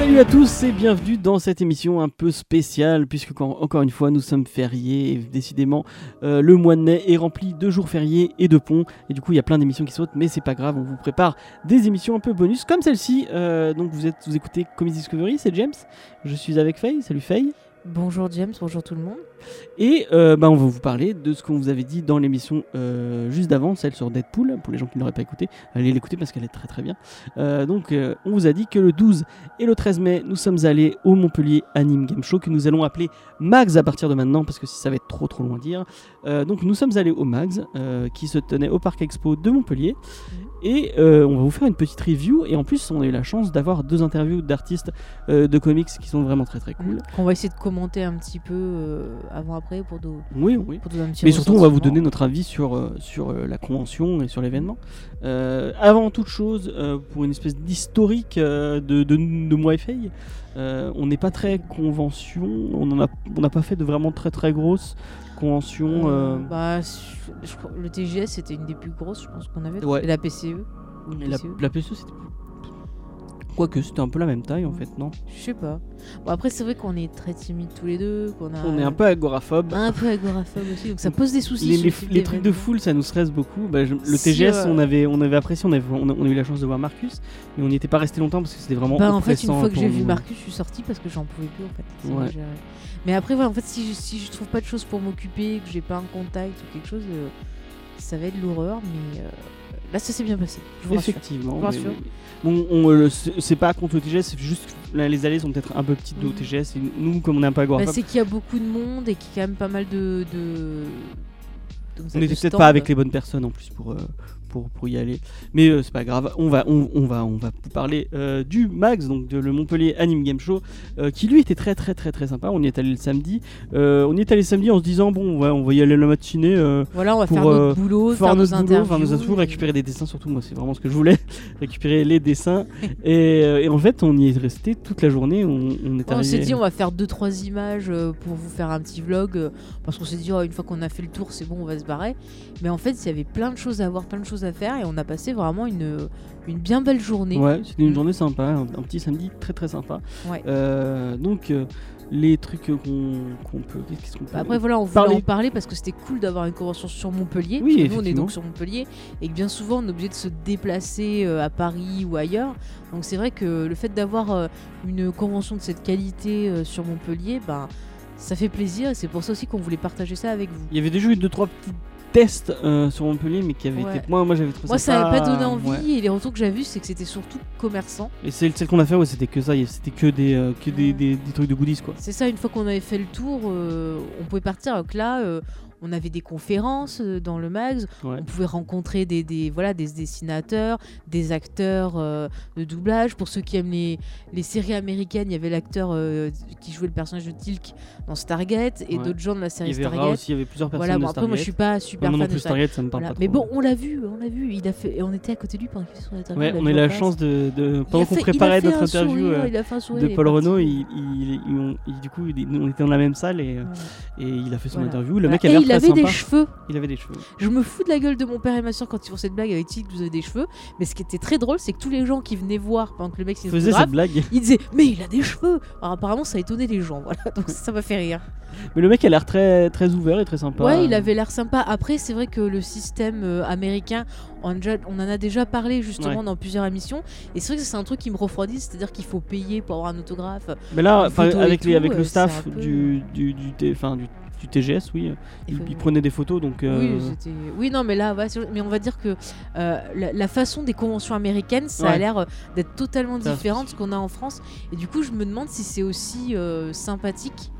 Salut à tous et bienvenue dans cette émission un peu spéciale puisque encore une fois nous sommes fériés et décidément euh, le mois de mai est rempli de jours fériés et de ponts. Et du coup il y a plein d'émissions qui sautent mais c'est pas grave on vous prépare des émissions un peu bonus comme celle-ci. Euh, donc vous êtes vous écoutez Comedy Discovery c'est James. Je suis avec Faye salut Faye Bonjour James, bonjour tout le monde. et euh, bah, on va vous parler de ce qu'on vous avait dit dans l'émission euh, juste d'avant, celle sur Deadpool. Pour les gens qui n'auraient pas écouté, allez l'écouter parce qu'elle est très très bien. Euh, donc on vous a dit que le 12 et le 13 mai, nous sommes allés au Montpellier Anime Game Show que nous allons appeler Mags à partir de maintenant parce que si ça va être trop trop loin à dire. Donc nous sommes allés au Mags qui se tenait au Parc Expo de Montpellier. Et euh, on va vous faire une petite review. Et en plus, on a eu la chance d'avoir deux interviews d'artistes euh, de comics qui sont vraiment très très cool. On va essayer de commenter un petit peu euh, avant-après pour, nous- Oui, oui. pour donner un petit Mais surtout, on va vous donner notre avis sur, sur la convention et sur l'événement. Avant toute chose, pour une espèce d'historique de, de, de moi euh, on n'est pas très convention, on n'a on n'a pas fait de vraiment très très grosses conventions. euh, Bah, je- je crois- le TGS c'était une des plus grosses, je pense qu'on avait. Ouais. Et la PCE. la, PCE. la PSE, c'était. Quoique, c'était un peu la même taille en fait, non? Je sais pas. Bon, après, c'est vrai qu'on est très timides tous les deux. qu'on a On est un peu agoraphobe. un peu agoraphobe aussi, donc ça pose des soucis. Les, trucs de foule, ça nous stresse beaucoup. Bah, je- le Si, TGS, euh, on, avait, on avait apprécié, on, avait, on, a, on a eu la chance de voir Marcus, mais on n'y était pas resté longtemps parce que c'était vraiment Bah, en fait, une fois que j'ai vu. Marcus, je suis sortie parce que j'en pouvais plus en fait. Ouais. Mais après, voilà, en fait, si je, si je trouve pas de choses pour m'occuper, que j'ai pas un contact ou quelque chose, euh, ça va être l'horreur. Mais euh, là, ça s'est bien passé. Je vous rassure. Effectivement. Je vous rassure. Bon, on, euh, c'est pas contre le TGS, c'est juste que les allées sont peut-être un peu petites au Mhm. TGS. Et nous, comme on est un peu Bah, c'est qu'il y a beaucoup de monde et qu'il y a quand même pas mal de. de... de- on de n'était peut-être pas avec les bonnes personnes en plus pour, euh, pour, pour y aller. Mais euh, c'est pas grave, on va, on, on va, on va vous parler euh, du Max, donc de le Montpellier Anime Game Show, euh, qui lui était très très très très sympa. On y est allé le samedi. Euh, on y est allé samedi en se disant, bon, ouais, on va y aller la matinée. Voilà, on va pour, faire notre boulot, faire faire nos notre boulot, faire nos interviews, récupérer des dessins surtout moi c'est vraiment ce que je voulais récupérer les dessins et, et en fait on y est resté toute la journée on, on est On arrivé s'est dit, on va faire deux trois images pour vous faire un petit vlog parce qu'on s'est dit, oh, une fois qu'on a fait le tour, c'est bon, on va se barrer. Mais en fait, il y avait plein de choses à voir, plein de choses à faire et on a passé vraiment une, une bien belle journée. ouais c'était une Mm. journée sympa un, un petit samedi très très sympa Ouais. Euh, donc euh, les trucs qu'on qu'on peut qu'est-ce qu'on peut Bah Après voilà, on voulait Parler. en parler parce que c'était cool d'avoir une convention sur Montpellier. Oui, nous on est donc sur Montpellier et que bien souvent on est obligé de se déplacer euh, à Paris ou ailleurs. Donc c'est vrai que le fait d'avoir une convention de cette qualité sur Montpellier, ben ça fait plaisir et c'est pour ça aussi qu'on voulait partager ça avec vous. il y avait déjà eu deux trois petits tests euh, sur Montpellier mais qui Ouais. été moi moi j'avais trouvé Moi ça ça n'avait pas donné envie ouais. et les retours que j'ai vus c'est que c'était surtout commerçant. et c'est celle qu'on a fait ouais c'était que ça c'était que des euh, que des, Ouais. des, des trucs de goodies quoi C'est ça, une fois qu'on avait fait le tour, euh, on pouvait partir. Alors que là, euh, on avait des conférences euh, dans le mags, Ouais. on pouvait rencontrer des, des, voilà, des dessinateurs, des acteurs euh, de doublage. Pour ceux qui aiment les, les séries américaines, il y avait l'acteur euh, qui jouait le personnage de Tilk dans Stargate et Ouais. d'autres gens de la il série y avait Ra Stargate. aussi il y avait plusieurs personnes Voilà, de bon, après, moi je suis pas super non fan de plus Stargate. Stargate ça me parle Voilà. pas Mais bon, on l'a vu, on l'a vu. Il a fait, et on était à côté de lui pendant qu'il fait son interview. Ouais, il on a eu la chance de, de Il pendant qu'on il préparait notre interview euh, il de il Paul. Renault, il, il- il- il- du coup, il- on était dans la même salle et, et il a fait son interview. Le mec a et l'air il avait sympa. des cheveux. Il avait des cheveux. Je me fous de la gueule de mon père et ma soeur quand ils font cette blague avec Tilk, vous avez des cheveux. Mais ce qui était très drôle, c'est que tous les gens qui venaient voir pendant que le mec faisait cette blague. ils disaient Mais il a des cheveux Alors apparemment, ça a étonné les gens. Voilà, donc ça m'a fait rire. Mais le mec a l'air très, très ouvert et très sympa. Ouais, il avait l'air sympa. Après, c'est vrai que le système euh, américain, on, en a déjà parlé justement Ouais. dans plusieurs émissions. Et c'est vrai que c'est un truc qui me refroidit, c'est-à-dire qu'il faut payer pour avoir un autographe. Mais là, avec, les, tout, avec euh, le staff peu- du, du, du, du TGS, oui, Il il, prenait des photos. Donc, euh, Oui, oui, non, mais là, ouais, mais on va dire que euh, la, la façon des conventions américaines, ça a l'air euh, d'être totalement différent de ce qu'on a en France. Et du coup, je me demande si c'est aussi euh, sympathique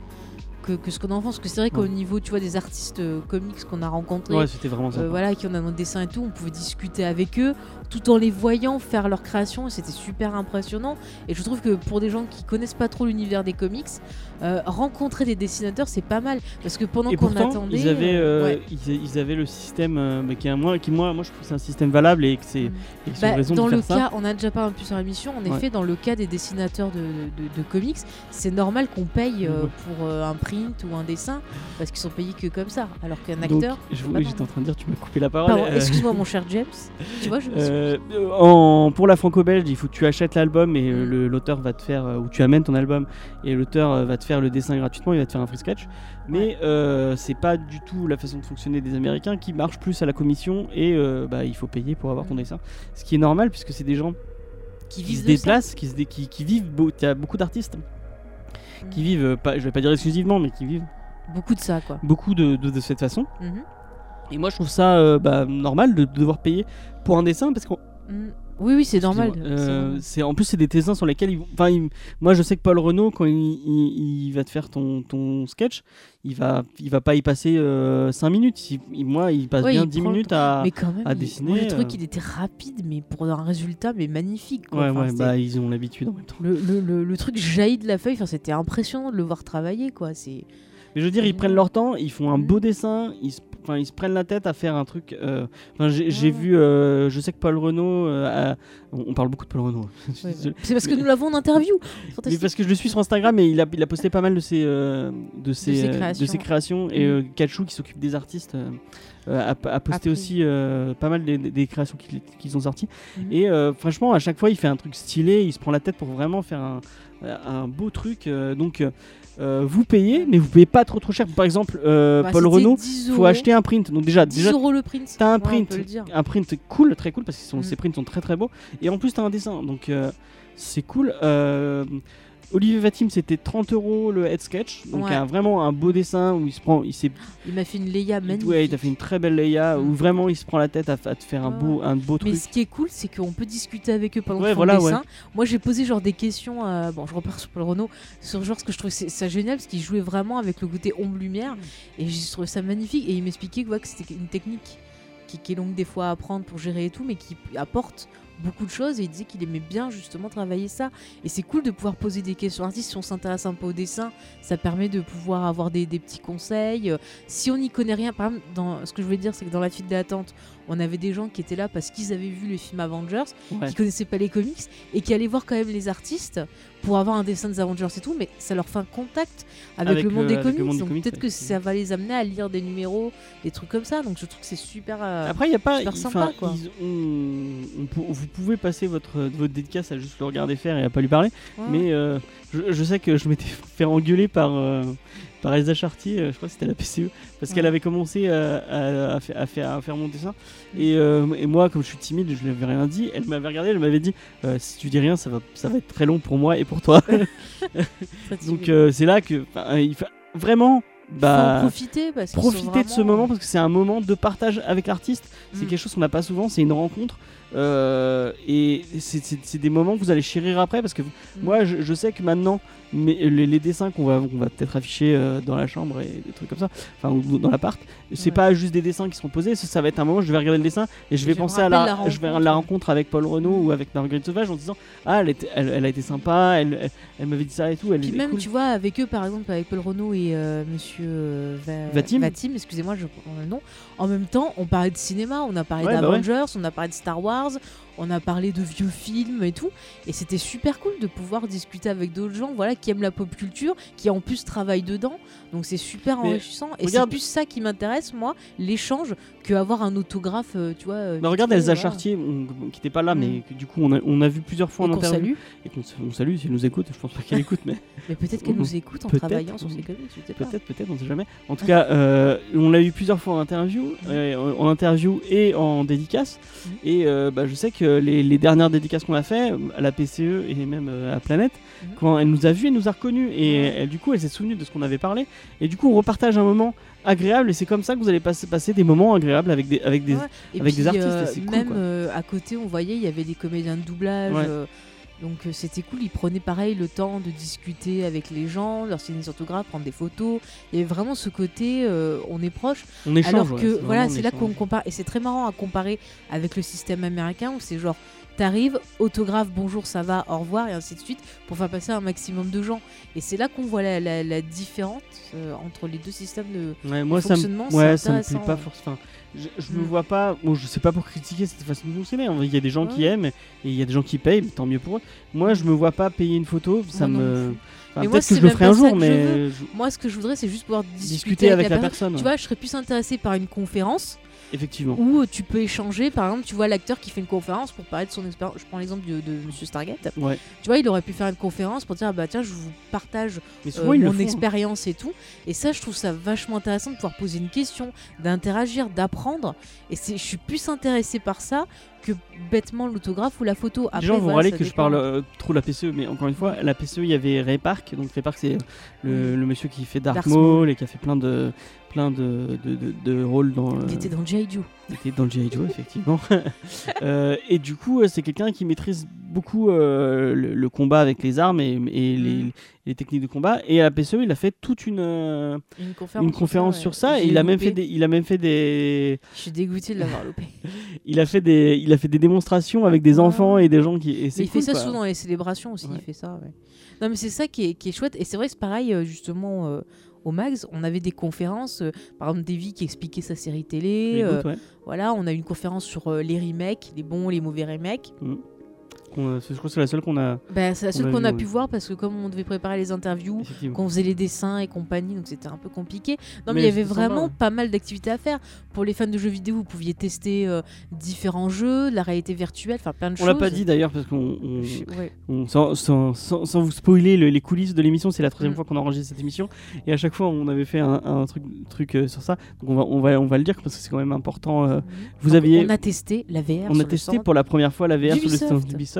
que, que ce qu'on a en France. Parce que c'est vrai qu'au Ouais. niveau, tu vois, des artistes euh, comics qu'on a rencontrés, ouais, c'était vraiment euh, voilà, qui ont un dessin et tout, on pouvait discuter avec eux. Tout en les voyant faire leur création. C'était super impressionnant. Et je trouve que pour des gens qui connaissent pas trop l'univers des comics, euh, rencontrer des dessinateurs, c'est pas mal. Parce que pendant qu'on attendait. ils avaient, euh, euh, ouais. ils, ils avaient le système euh, qui, moi, qui moi, moi, je trouve que c'est un système valable et que c'est Mm. ont Bah, dans de le faire ça. cas, on a déjà parlé un peu sur l'émission, en Ouais. effet, dans le cas des dessinateurs de, de- de comics, c'est normal qu'on paye euh, Ouais. pour un print ou un dessin parce qu'ils sont payés que comme ça. Alors qu'un acteur. j'étais en train de dire, tu m'as coupé la parole. Excuse-moi, mon cher James. Tu vois, je me suis. Euh, en, pour la franco-belge, il faut que tu achètes l'album et euh, Mm. l'auteur va te faire, euh, ou tu amènes ton album et l'auteur va te faire le dessin gratuitement, il va te faire un free sketch. Mais c'est pas du tout la façon de fonctionner des Américains qui marchent plus à la commission et bah, il faut payer pour avoir ton Mm. dessin. Ce qui est normal puisque c'est des gens qui qui se déplacent, qui, se dé- qui, qui vivent. Il y a beaucoup d'artistes qui Mm. vivent, pas, je vais pas dire exclusivement, mais qui vivent Beaucoup de ça, quoi. beaucoup de, de- de cette façon. Mhm. Et moi je trouve ça euh, bah, normal de, de devoir payer pour un dessin parce qu'on Mm. Oui, oui, c'est normal. Excusez-moi. c'est Euh, normal. c'est en plus c'est des dessins sur lesquels ils enfin il- moi je sais que Paul Renault quand il, il- il va te faire ton, ton sketch il va il va pas y passer 5 minutes Il- moi il passe Ouais, bien il 10 prend le minutes à mais quand même, à il- dessiner, moi, j'ai trouvé euh. qu'il était rapide, mais pour un résultat, mais magnifique. quoi. ouais Enfin, ouais c'est- bah ils ont l'habitude en même temps le, le, le, le truc jaillit de la feuille, enfin, c'était impressionnant de le voir travailler, quoi. C'est mais je veux dire ils prennent leur temps ils font un beau dessin ils se, enfin, ils se prennent la tête à faire un truc euh, enfin j'ai vu euh, je sais que Paul Renault euh, a- on parle beaucoup de Paul Renault désolé. c'est parce que nous l'avons en interview. Mais parce que je le suis sur Instagram et il a, il a posté pas mal de ses, euh, de ses, ses créations. de ses créations. Et euh, Kachou, qui s'occupe des artistes, a, a posté Après. aussi euh, pas mal des, des créations qu'ils ont sorties. Mhm. Et euh, franchement, à chaque fois, il fait un truc stylé, il se prend la tête pour vraiment faire un, un beau truc. donc, euh, euh, vous payez, mais vous payez pas trop trop cher. Par exemple, euh, Bah, Paul Renault, 10 faut acheter un print. Donc déjà, 10 déjà euros le print. T'as un print, un print cool, très cool parce que son- Mm. prints sont très très beaux. Et en plus t'as un dessin, donc euh, c'est cool. Olivier Vatim c'était 30 euros le head sketch, donc Ouais. un- vraiment un beau dessin où il se prend, il s'est, Il m'a fait une Leia magnifique. ouais, il t'a fait une très belle Leia Mm. où vraiment il se prend la tête à, à te faire un beau, un beau Mais truc. ce qui est cool, c'est qu'on peut discuter avec eux pendant Ouais, voilà, le dessin. Moi, j'ai posé genre des questions. euh, bon, je repars sur Paul Renault. Sur genre ce que je trouvais ça génial, parce qu'il jouait vraiment avec le côté ombre-lumière. Et j'ai trouvé ça magnifique. Et il m'expliquait que, que c'était une technique qui, qui est longue des fois à apprendre pour gérer et tout, mais qui apporte beaucoup de choses. Et il disait qu'il aimait bien justement travailler ça. Et c'est cool de pouvoir poser des questions artistes. Si on s'intéresse un peu au dessin, ça permet de pouvoir avoir des, petits conseils. Euh, Si on n'y connaît rien, par exemple, dans, ce que je voulais dire, c'est que dans la file d'attente, on avait des gens qui étaient là parce qu'ils avaient vu les films Avengers, Ouais. qui connaissaient pas les comics et qui allaient voir quand même les artistes pour avoir un dessin des Avengers et tout, mais ça leur fait un contact avec, Avec le monde le- des avec le comics. monde des donc peut-être que ça va les amener à lire des numéros, des trucs comme ça. Donc je trouve que c'est super. euh, Après, il y a pas. super sympa, quoi. ils on vous pouvez passer votre, votre dédicace à juste le regarder faire et à pas lui parler. ouais. Mais euh, je, je sais que je m'étais fait engueuler par, euh, par Elsa Chartier, euh, je crois que c'était à la PCE, parce qu'elle avait commencé euh, à, à fa- à faire, faire mon dessin. Et, euh, et moi, comme je suis timide, je lui avais rien dit. Elle m'avait regardé, elle m'avait dit euh, Si tu dis rien, ça va, ça va être très long pour moi et pour toi. Donc euh, c'est là que il faut vraiment Faut bah, profiter parce de ce moment parce que c'est un moment de partage avec l'artiste. C'est Mm. quelque chose qu'on n'a pas souvent, c'est une rencontre. Euh, et c'est- des moments que vous allez chérir après parce que Mm. moi je, je sais que maintenant mais les, les dessins qu'on va, qu'on va peut-être afficher euh, dans la chambre et des trucs comme ça, enfin ou dans l'appart, c'est Ouais. pas juste des dessins qui seront posés, ça, ça va être un moment, je vais regarder le dessin et je vais je penser à la, la je vais à la rencontre avec Paul Renault ou avec Marguerite Sauvage en disant ah elle, était- elle, elle a été sympa, elle, elle, elle m'avait dit ça et tout, elle Puis même, cool. tu vois, avec eux, par exemple, avec Paul Renault et euh, Monsieur euh, Va- Vatim. excusez-moi, je prends le nom. En même temps, on parlait de cinéma, on a parlé Ouais, bah ouais. d'Avengers, on a parlé de Star Wars, Stars on a parlé de vieux films et tout. Et c'était super cool de pouvoir discuter avec d'autres gens, voilà, qui aiment la pop culture, qui en plus travaillent dedans. Donc c'est super Mais enrichissant. Et c'est regarde- plus ça qui m'intéresse, moi, l'échange, que avoir un autographe, euh, tu vois. euh, Bah, regarde Elsa voilà. Chartier, on- qui n'était pas là, Mm. mais que, du coup on a, on a vu plusieurs fois Et en interview. salue. Et qu'on on salue si elle nous écoute, je pense pas qu'elle écoute, mais Mais peut-être qu'elle nous écoute en travaillant sur ses comics, peut-être, peut-être, on sait jamais. En tout cas, euh, on l'a eu plusieurs fois en interview, euh, en interview et en dédicace. Mhm. Et euh, bah, je sais que les, les dernières dédicaces qu'on a fait, à la PCE et même euh, à Planète, Mhm. quand elle nous a vus, elle nous a reconnus. Et elle, du coup, elle s'est souvenue de ce qu'on avait parlé. Et du coup, on repartage un moment agréable. Et c'est comme ça que vous allez passer, passer des moments agréables avec des, avec des, Ouais. Avec des artistes, euh, et cool, même quoi. euh, à côté, on voyait, il y avait des comédiens de doublage. Ouais. Donc euh, c'était cool, ils prenaient pareil le temps de discuter avec les gens, leur signer des autographes, prendre des photos. Il y avait vraiment ce côté, euh, on est proche. On échange. Alors que voilà, c'est là qu'on compare. Et c'est très marrant à comparer avec le système américain où c'est genre, t'arrives, autographe, bonjour, ça va, au revoir, et ainsi de suite, pour faire passer un maximum de gens. Et c'est là qu'on voit la, la- la différence euh, entre les deux systèmes de. Ouais, moi, ça me, fonctionnement, c'est ouais, ça me plaît pas forcément. Je, je me Mm. vois pas. Bon, je sais pas pour critiquer cette façon de fonctionner. hein. Il y a des gens qui aiment et il y a des gens qui payent, tant mieux pour eux. Moi, je me vois pas payer une photo. Ça Moi me. Enfin, Peut-être que je le ferai un jour, mais je- Moi, ce que je voudrais, c'est juste pouvoir discuter, discuter avec la personne. personne. Tu vois, je serais plus intéressée par une conférence Effectivement. où tu peux échanger. Par exemple, tu vois l'acteur qui fait une conférence pour parler de son expérience. Je prends l'exemple de, de Monsieur Stargate. Ouais. Tu vois, il aurait pu faire une conférence pour dire ah bah tiens, je vous partage euh, mon hein. expérience et tout. Et ça, je trouve ça vachement intéressant de pouvoir poser une question, d'interagir, d'apprendre. Et je suis plus intéressée par ça que bêtement l'autographe ou la photo. Après, Les gens vont voilà, râler que je parle euh, trop de la PCE, mais encore une fois, la PCE, il y avait Ray Park. Donc Ray Park, c'est le, le monsieur qui fait Dark, Darth Maul et qui a fait plein de plein de, de, de- de rôles dans. Euh, était dans G.I. Joe. Il était dans le G.I. Joe, effectivement. Euh, et du coup, euh, c'est quelqu'un qui maîtrise beaucoup euh, le, le combat avec les armes et, et les, Mm. les techniques de combat. Et à la PCE, il a fait toute une, euh, Une conférence, une conférence sur ça. et il a, même fait des, il a même fait des. Je suis dégoûtée de l'avoir loupé. Il a fait des, il a fait des démonstrations avec des enfants et des gens qui. Et Mais il cool, fait ça quoi. souvent dans les célébrations aussi, Ouais. il fait ça. ouais. Non, mais c'est ça qui est, qui est chouette. Et c'est vrai que c'est pareil, justement, au Max, on avait des conférences, euh, par exemple, Davy qui expliquait sa série télé. Euh, ouais. voilà, on a eu une conférence sur euh, les remakes, les bons, les mauvais remakes. C'est- je crois que c'est la seule qu'on a. Bah, c'est la seule a qu'on vu, a ouais. pu voir parce que comme on devait préparer les interviews, qu'on faisait les dessins et compagnie, donc c'était un peu compliqué. Non, mais, Mais il y avait sympa, vraiment pas mal d'activités à faire. Pour les fans de jeux vidéo, vous pouviez tester euh, différents jeux, de la réalité virtuelle, enfin plein de On choses. l'a pas dit d'ailleurs parce qu'on. on- ouais. on- sans, sans- sans- sans vous spoiler le- les coulisses de l'émission, c'est la troisième Mm. fois qu'on enregistre cette émission et à chaque fois on avait fait un, un truc, truc euh, sur ça. Donc on va, on va, on va le dire parce que c'est quand même important. euh, vous Donc, aviez, On a testé la VR. on sur a le testé stand pour la première fois la VR sur le stand d'Ubisoft.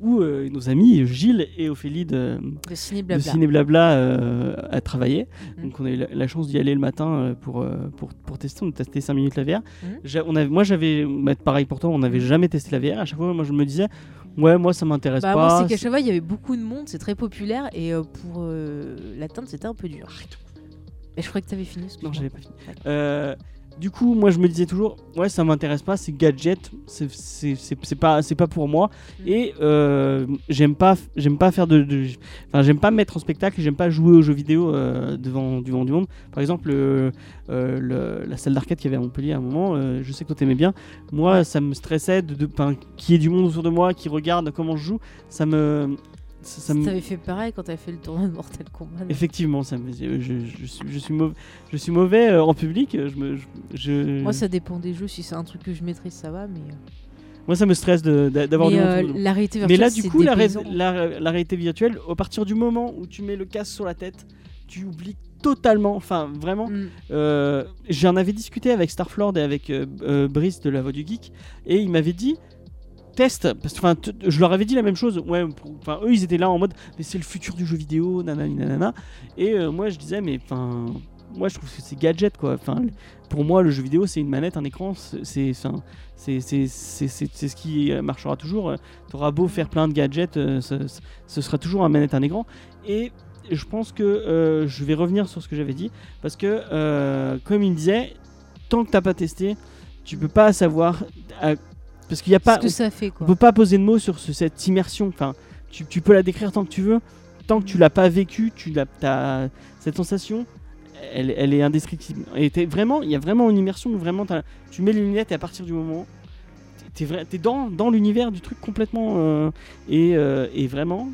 Où euh, nos amis Gilles et Ophélie de, de Ciné de Blabla. Ciné Blabla euh, a travaillé. Mhm. Donc on a eu la, la chance d'y aller le matin euh, pour, pour, pour tester. On a testé 5 minutes la VR. Mhm. J'a- on avait, moi j'avais, bah, pareil pour toi, on n'avait Mhm. jamais testé la VR. À chaque fois, moi je me disais, ouais, moi ça m'intéresse Bah, pas. c'est qu'à chaque fois, il y avait beaucoup de monde, c'est très populaire, et pour l'atteindre, c'était un peu dur. Et je crois que tu avais fini. Non, j'avais pas fini. Euh, du coup, moi, je me disais toujours, ouais, ça m'intéresse pas, c'est gadget, c'est- pas, pas pour moi. Mm. Et euh, j'aime pas, pas faire de, de- enfin, j'aime pas me mettre en spectacle, j'aime pas jouer aux jeux vidéo euh, devant, devant du monde. Par exemple, euh, le- la salle d'arcade qu'il y avait à Montpellier à un moment, je sais que toi t'aimais bien. Moi, ça me stressait de, qu'il y ait du monde autour de moi qui regarde comment je joue. Ça me, ça, ça T'avais fait pareil quand t'avais fait le tournoi de Mortal Kombat. Effectivement, ça me- je, je, je suis, je, suis mauvais, je suis mauvais en public. Je me, je, je- Moi, ça dépend des jeux. Si c'est un truc que je maîtrise, ça va. Mais, euh, moi, ça me stresse de- de- d'avoir euh, de la réalité Mais virtuelle, là, du coup, la, ré- dépaysant. la, la réalité virtuelle, à partir du moment où tu mets le casque sur la tête, tu oublies totalement, enfin vraiment. Mm. Euh, J'en avais discuté avec Starflord et avec euh, Brice de la Voix du Geek, et il m'avait dit teste, parce que je leur avais dit la même chose. Ouais, enfin eux ils étaient là en mode mais c'est le futur du jeu vidéo, nanani nanana. Et euh, moi je disais mais enfin moi je trouve que c'est gadget quoi. Enfin pour moi le jeu vidéo c'est une manette, un écran, c'est ce qui marchera toujours. Tu auras beau faire plein de gadgets, euh, ce, sera toujours un manette, un écran. Et je pense que euh, je vais revenir sur ce que j'avais dit parce que comme il disait, tant que t'as pas testé, tu peux pas savoir à- parce qu'il y a pas ce que ça fait, on quoi. peut pas poser de mots sur ce- cette immersion. Enfin, tu, tu peux la décrire tant que tu veux. Tant que tu l'as pas vécu, tu l'as, t'as- cette sensation, elle, elle est indescriptible. Et vraiment, il y a vraiment une immersion où vraiment tu mets les lunettes et à partir du moment, t'es, t'es dans, dans l'univers du truc complètement. euh, et, euh, et vraiment,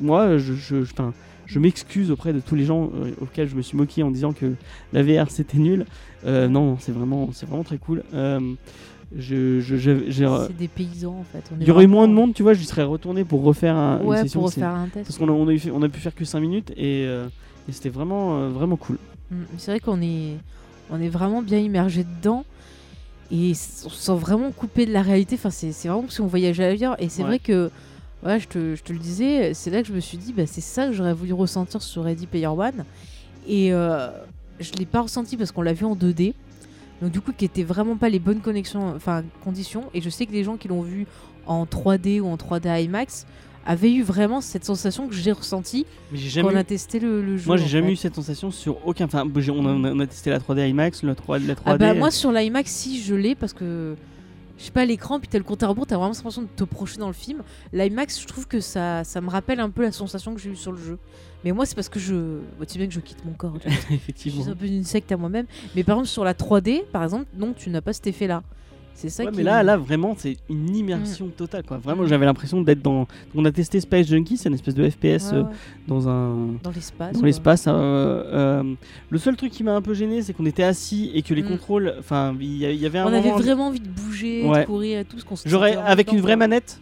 moi, je, je, je- 'fin, je m'excuse auprès de tous les gens euh, auxquels je me suis moqué en disant que la VR c'était nul. Non, c'est vraiment, c'est vraiment très cool. Je, je, je- C'est des paysans, en fait. Il y aurait eu moins de monde, tu vois, j'y serais retourné pour refaire un, une Ouais, session. pour refaire un test. Parce qu'on a, on a, eu fait- on a pu faire que 5 minutes et, euh, et c'était vraiment, euh, vraiment cool. Mm, C'est vrai qu'on est, on est vraiment bien immergé dedans et on se sent vraiment coupé de la réalité. Enfin, c'est c'est vraiment comme si on voyageait ailleurs. Et c'est Ouais. vrai que, ouais, je te, je te le disais, c'est là que je me suis dit, bah, c'est ça que j'aurais voulu ressentir sur Ready Player One. Et euh, je l'ai pas ressenti parce qu'on l'a vu en 2D. Donc du coup, qui était vraiment pas les bonnes connexions, enfin conditions. Et je sais que les gens qui l'ont vu en 3D ou en 3D IMAX avait eu vraiment cette sensation que j'ai ressentie Mais j'ai quand on a testé le, le jeu. Moi, j'ai jamais fait. eu cette sensation sur aucun. Enfin, on a, on a testé la 3D IMAX, la 3, la 3D. Ah bah moi sur l'IMAX si je l'ai parce que je sais pas l'écran puis t'as le compte à rebours t'as vraiment l'impression de te projeter dans le film. L'IMAX je trouve que ça ça me rappelle un peu la sensation que j'ai eue sur le jeu. Mais moi c'est parce que je bah, tu sais bien que je quitte mon corps. vois. je effectivement. suis un peu une secte à moi-même. Mais par exemple sur la 3D par exemple non tu n'as pas cet effet là. C'est ça Ouais, qui mais là, là, vraiment, c'est une immersion totale. Quoi. Vraiment, j'avais l'impression d'être dans. On a testé Space Junkie, c'est une espèce de FPS Ouais, euh, dans un. dans l'espace. Dans l'espace. hein, euh, euh, le seul truc qui m'a un peu gêné, c'est qu'on était assis et que les Mm. contrôles. Enfin, il y, avait un On avait vraiment envie de bouger, Ouais. de courir et tout ce qu'on se J'aurais avec une vraie manette.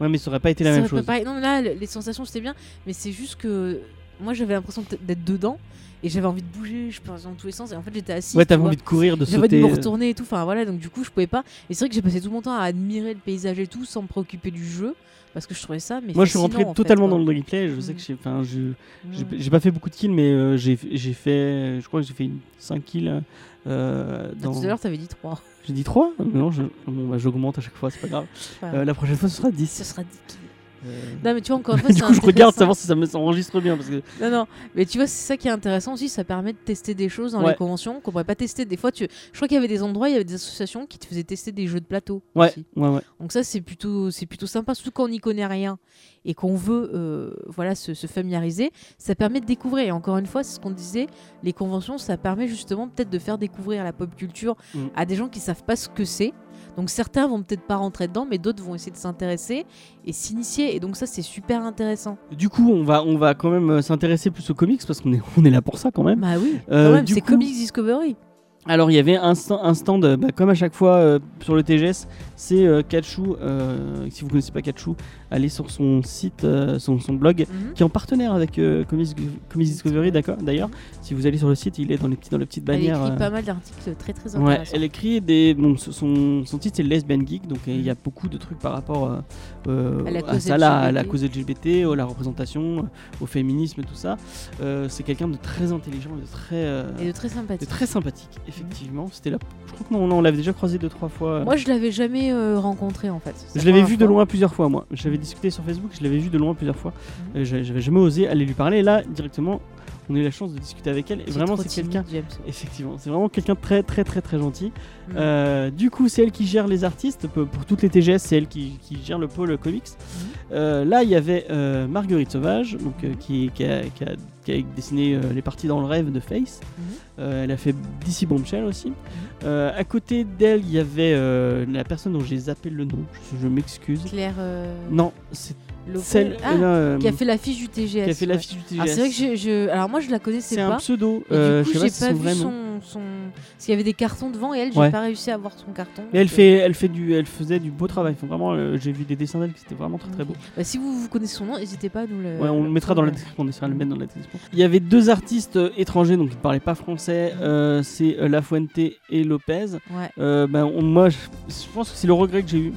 Ouais, mais ça aurait pas été la Ça même pas chose. pareil. Non, là, le- les sensations, c'était bien. Mais c'est juste que moi, j'avais l'impression d'être dedans. Et j'avais envie de bouger, je pensais dans tous les sens. Et en fait, j'étais assise. Ouais, t'avais envie de courir, de J'avais envie de sauter. me euh, retourner et tout. Enfin, voilà. Donc, du coup, je pouvais pas. Et c'est vrai que j'ai passé tout mon temps à admirer le paysage et tout sans me préoccuper du jeu. Parce que je trouvais ça. Mais Moi, je suis rentré fait, totalement dans le gameplay. Je sais Mm. que j'ai, enfin, je, j'ai, pas fait beaucoup de kills, mais euh, j'ai, fait, je crois que j'ai fait une 5 kills. Euh, Ah, dans... Tout à l'heure, t'avais dit 3. J'ai dit 3 Non, je... bon, bah, j'augmente à chaque fois, c'est pas grave. Euh, la prochaine fois, ce sera 10. Ce sera 10 kills. Non, mais tu vois, encore une fois, du coup, je regarde savoir si ça me s'enregistre bien. Parce que... Non, non, mais tu vois, c'est ça qui est intéressant aussi, ça permet de tester des choses dans Ouais. les conventions qu'on pourrait pas tester. Des fois, tu... je crois qu'il y avait des endroits, il y avait des associations qui te faisaient tester des jeux de plateau. Ouais, aussi. ouais, ouais. Donc ça, c'est plutôt, c'est plutôt sympa, surtout quand on n'y connaît rien et qu'on veut euh, voilà, se, se familiariser. Ça permet de découvrir. Et encore une fois, c'est ce qu'on disait, les conventions, ça permet justement peut-être de faire découvrir la pop culture Mm. à des gens qui savent pas ce que c'est. Donc certains vont peut-être pas rentrer dedans, mais d'autres vont essayer de s'intéresser et s'initier. Et donc ça, c'est super intéressant. Du coup, on va, on va quand même euh, s'intéresser plus aux comics parce qu'on est, on est là pour ça quand même. Bah oui, Euh, c'est coup- Comics Discovery. Alors il y avait un, stand, un stand, euh, bah, comme à chaque fois euh, sur le TGS, c'est euh, Kachu. euh, si vous connaissez pas Kachu, allez sur son site, son, son blog, Mhm. qui est en partenaire avec Comics, Comics Discovery, d'accord. D'ailleurs, si vous allez sur le site, il est dans les petits, dans les petites Elle écrit pas mal d'articles très très Ouais, intéressants. elle écrit des. Bon, son, son titre c'est Lesbian Geek, donc il y a beaucoup de trucs par rapport À la cause ça, là, à la LGBT. cause LGBT, à la représentation, au féminisme, tout ça. C'est quelqu'un de très intelligent de très, Et de très de sympathique. très sympathique, effectivement. C'était là. Je crois que non, non, on l'avait déjà croisé deux trois fois. Moi, je l'avais jamais euh, rencontré en fait. Je la l'avais vu de loin plusieurs fois, moi. J'avais discuté sur Facebook, je l'avais vu de loin plusieurs fois. Mhm. Euh, J'avais j'avais jamais osé aller lui parler. Et là, directement, on a eu la chance de discuter avec elle. Et vraiment, c'est quelqu'un. Effectivement, c'est vraiment quelqu'un de très, très, très, très gentil. Mhm. Euh, du coup, c'est elle qui gère les artistes. Pour, pour toutes les TGS, c'est elle qui, qui gère le pôle comics. Mhm. Euh, là, il y avait euh, Marguerite Sauvage, donc, qui, qui, a, qui a- qui a dessiné les parties dans le rêve de Face. Euh, elle a fait DC Bombshell aussi. À côté d'elle, il y avait la personne dont j'ai zappé le nom. Je, je m'excuse. Claire Non, c'est. Celle Ah, euh, qui a fait l'affiche du TGS. qui a fait ouais. l'affiche du TGS. Alors c'est vrai que je, je- alors moi je la connaissais C'est pas. un pseudo. Et euh, du coup, je sais pas si c'est pas vu son, son... Parce qu'il y avait des cartons devant et elle, j'ai Ouais. pas réussi à voir son carton. Mais elle donc, euh, fait, elle fait du, elle faisait du beau travail. Enfin, vraiment, euh, j'ai vu des dessins d'elle qui étaient vraiment très très beaux. bah, si vous, vous connaissez son nom, n'hésitez pas à nous le. Ouais, on le mettra dans la description, on essaiera de le mettre dans la description. Il y avait deux artistes étrangers, donc ils ne parlaient pas français, c'est La Fuente et Lopez. Ouais. Ben, on- moi, je, je pense que c'est le regret que j'ai eu.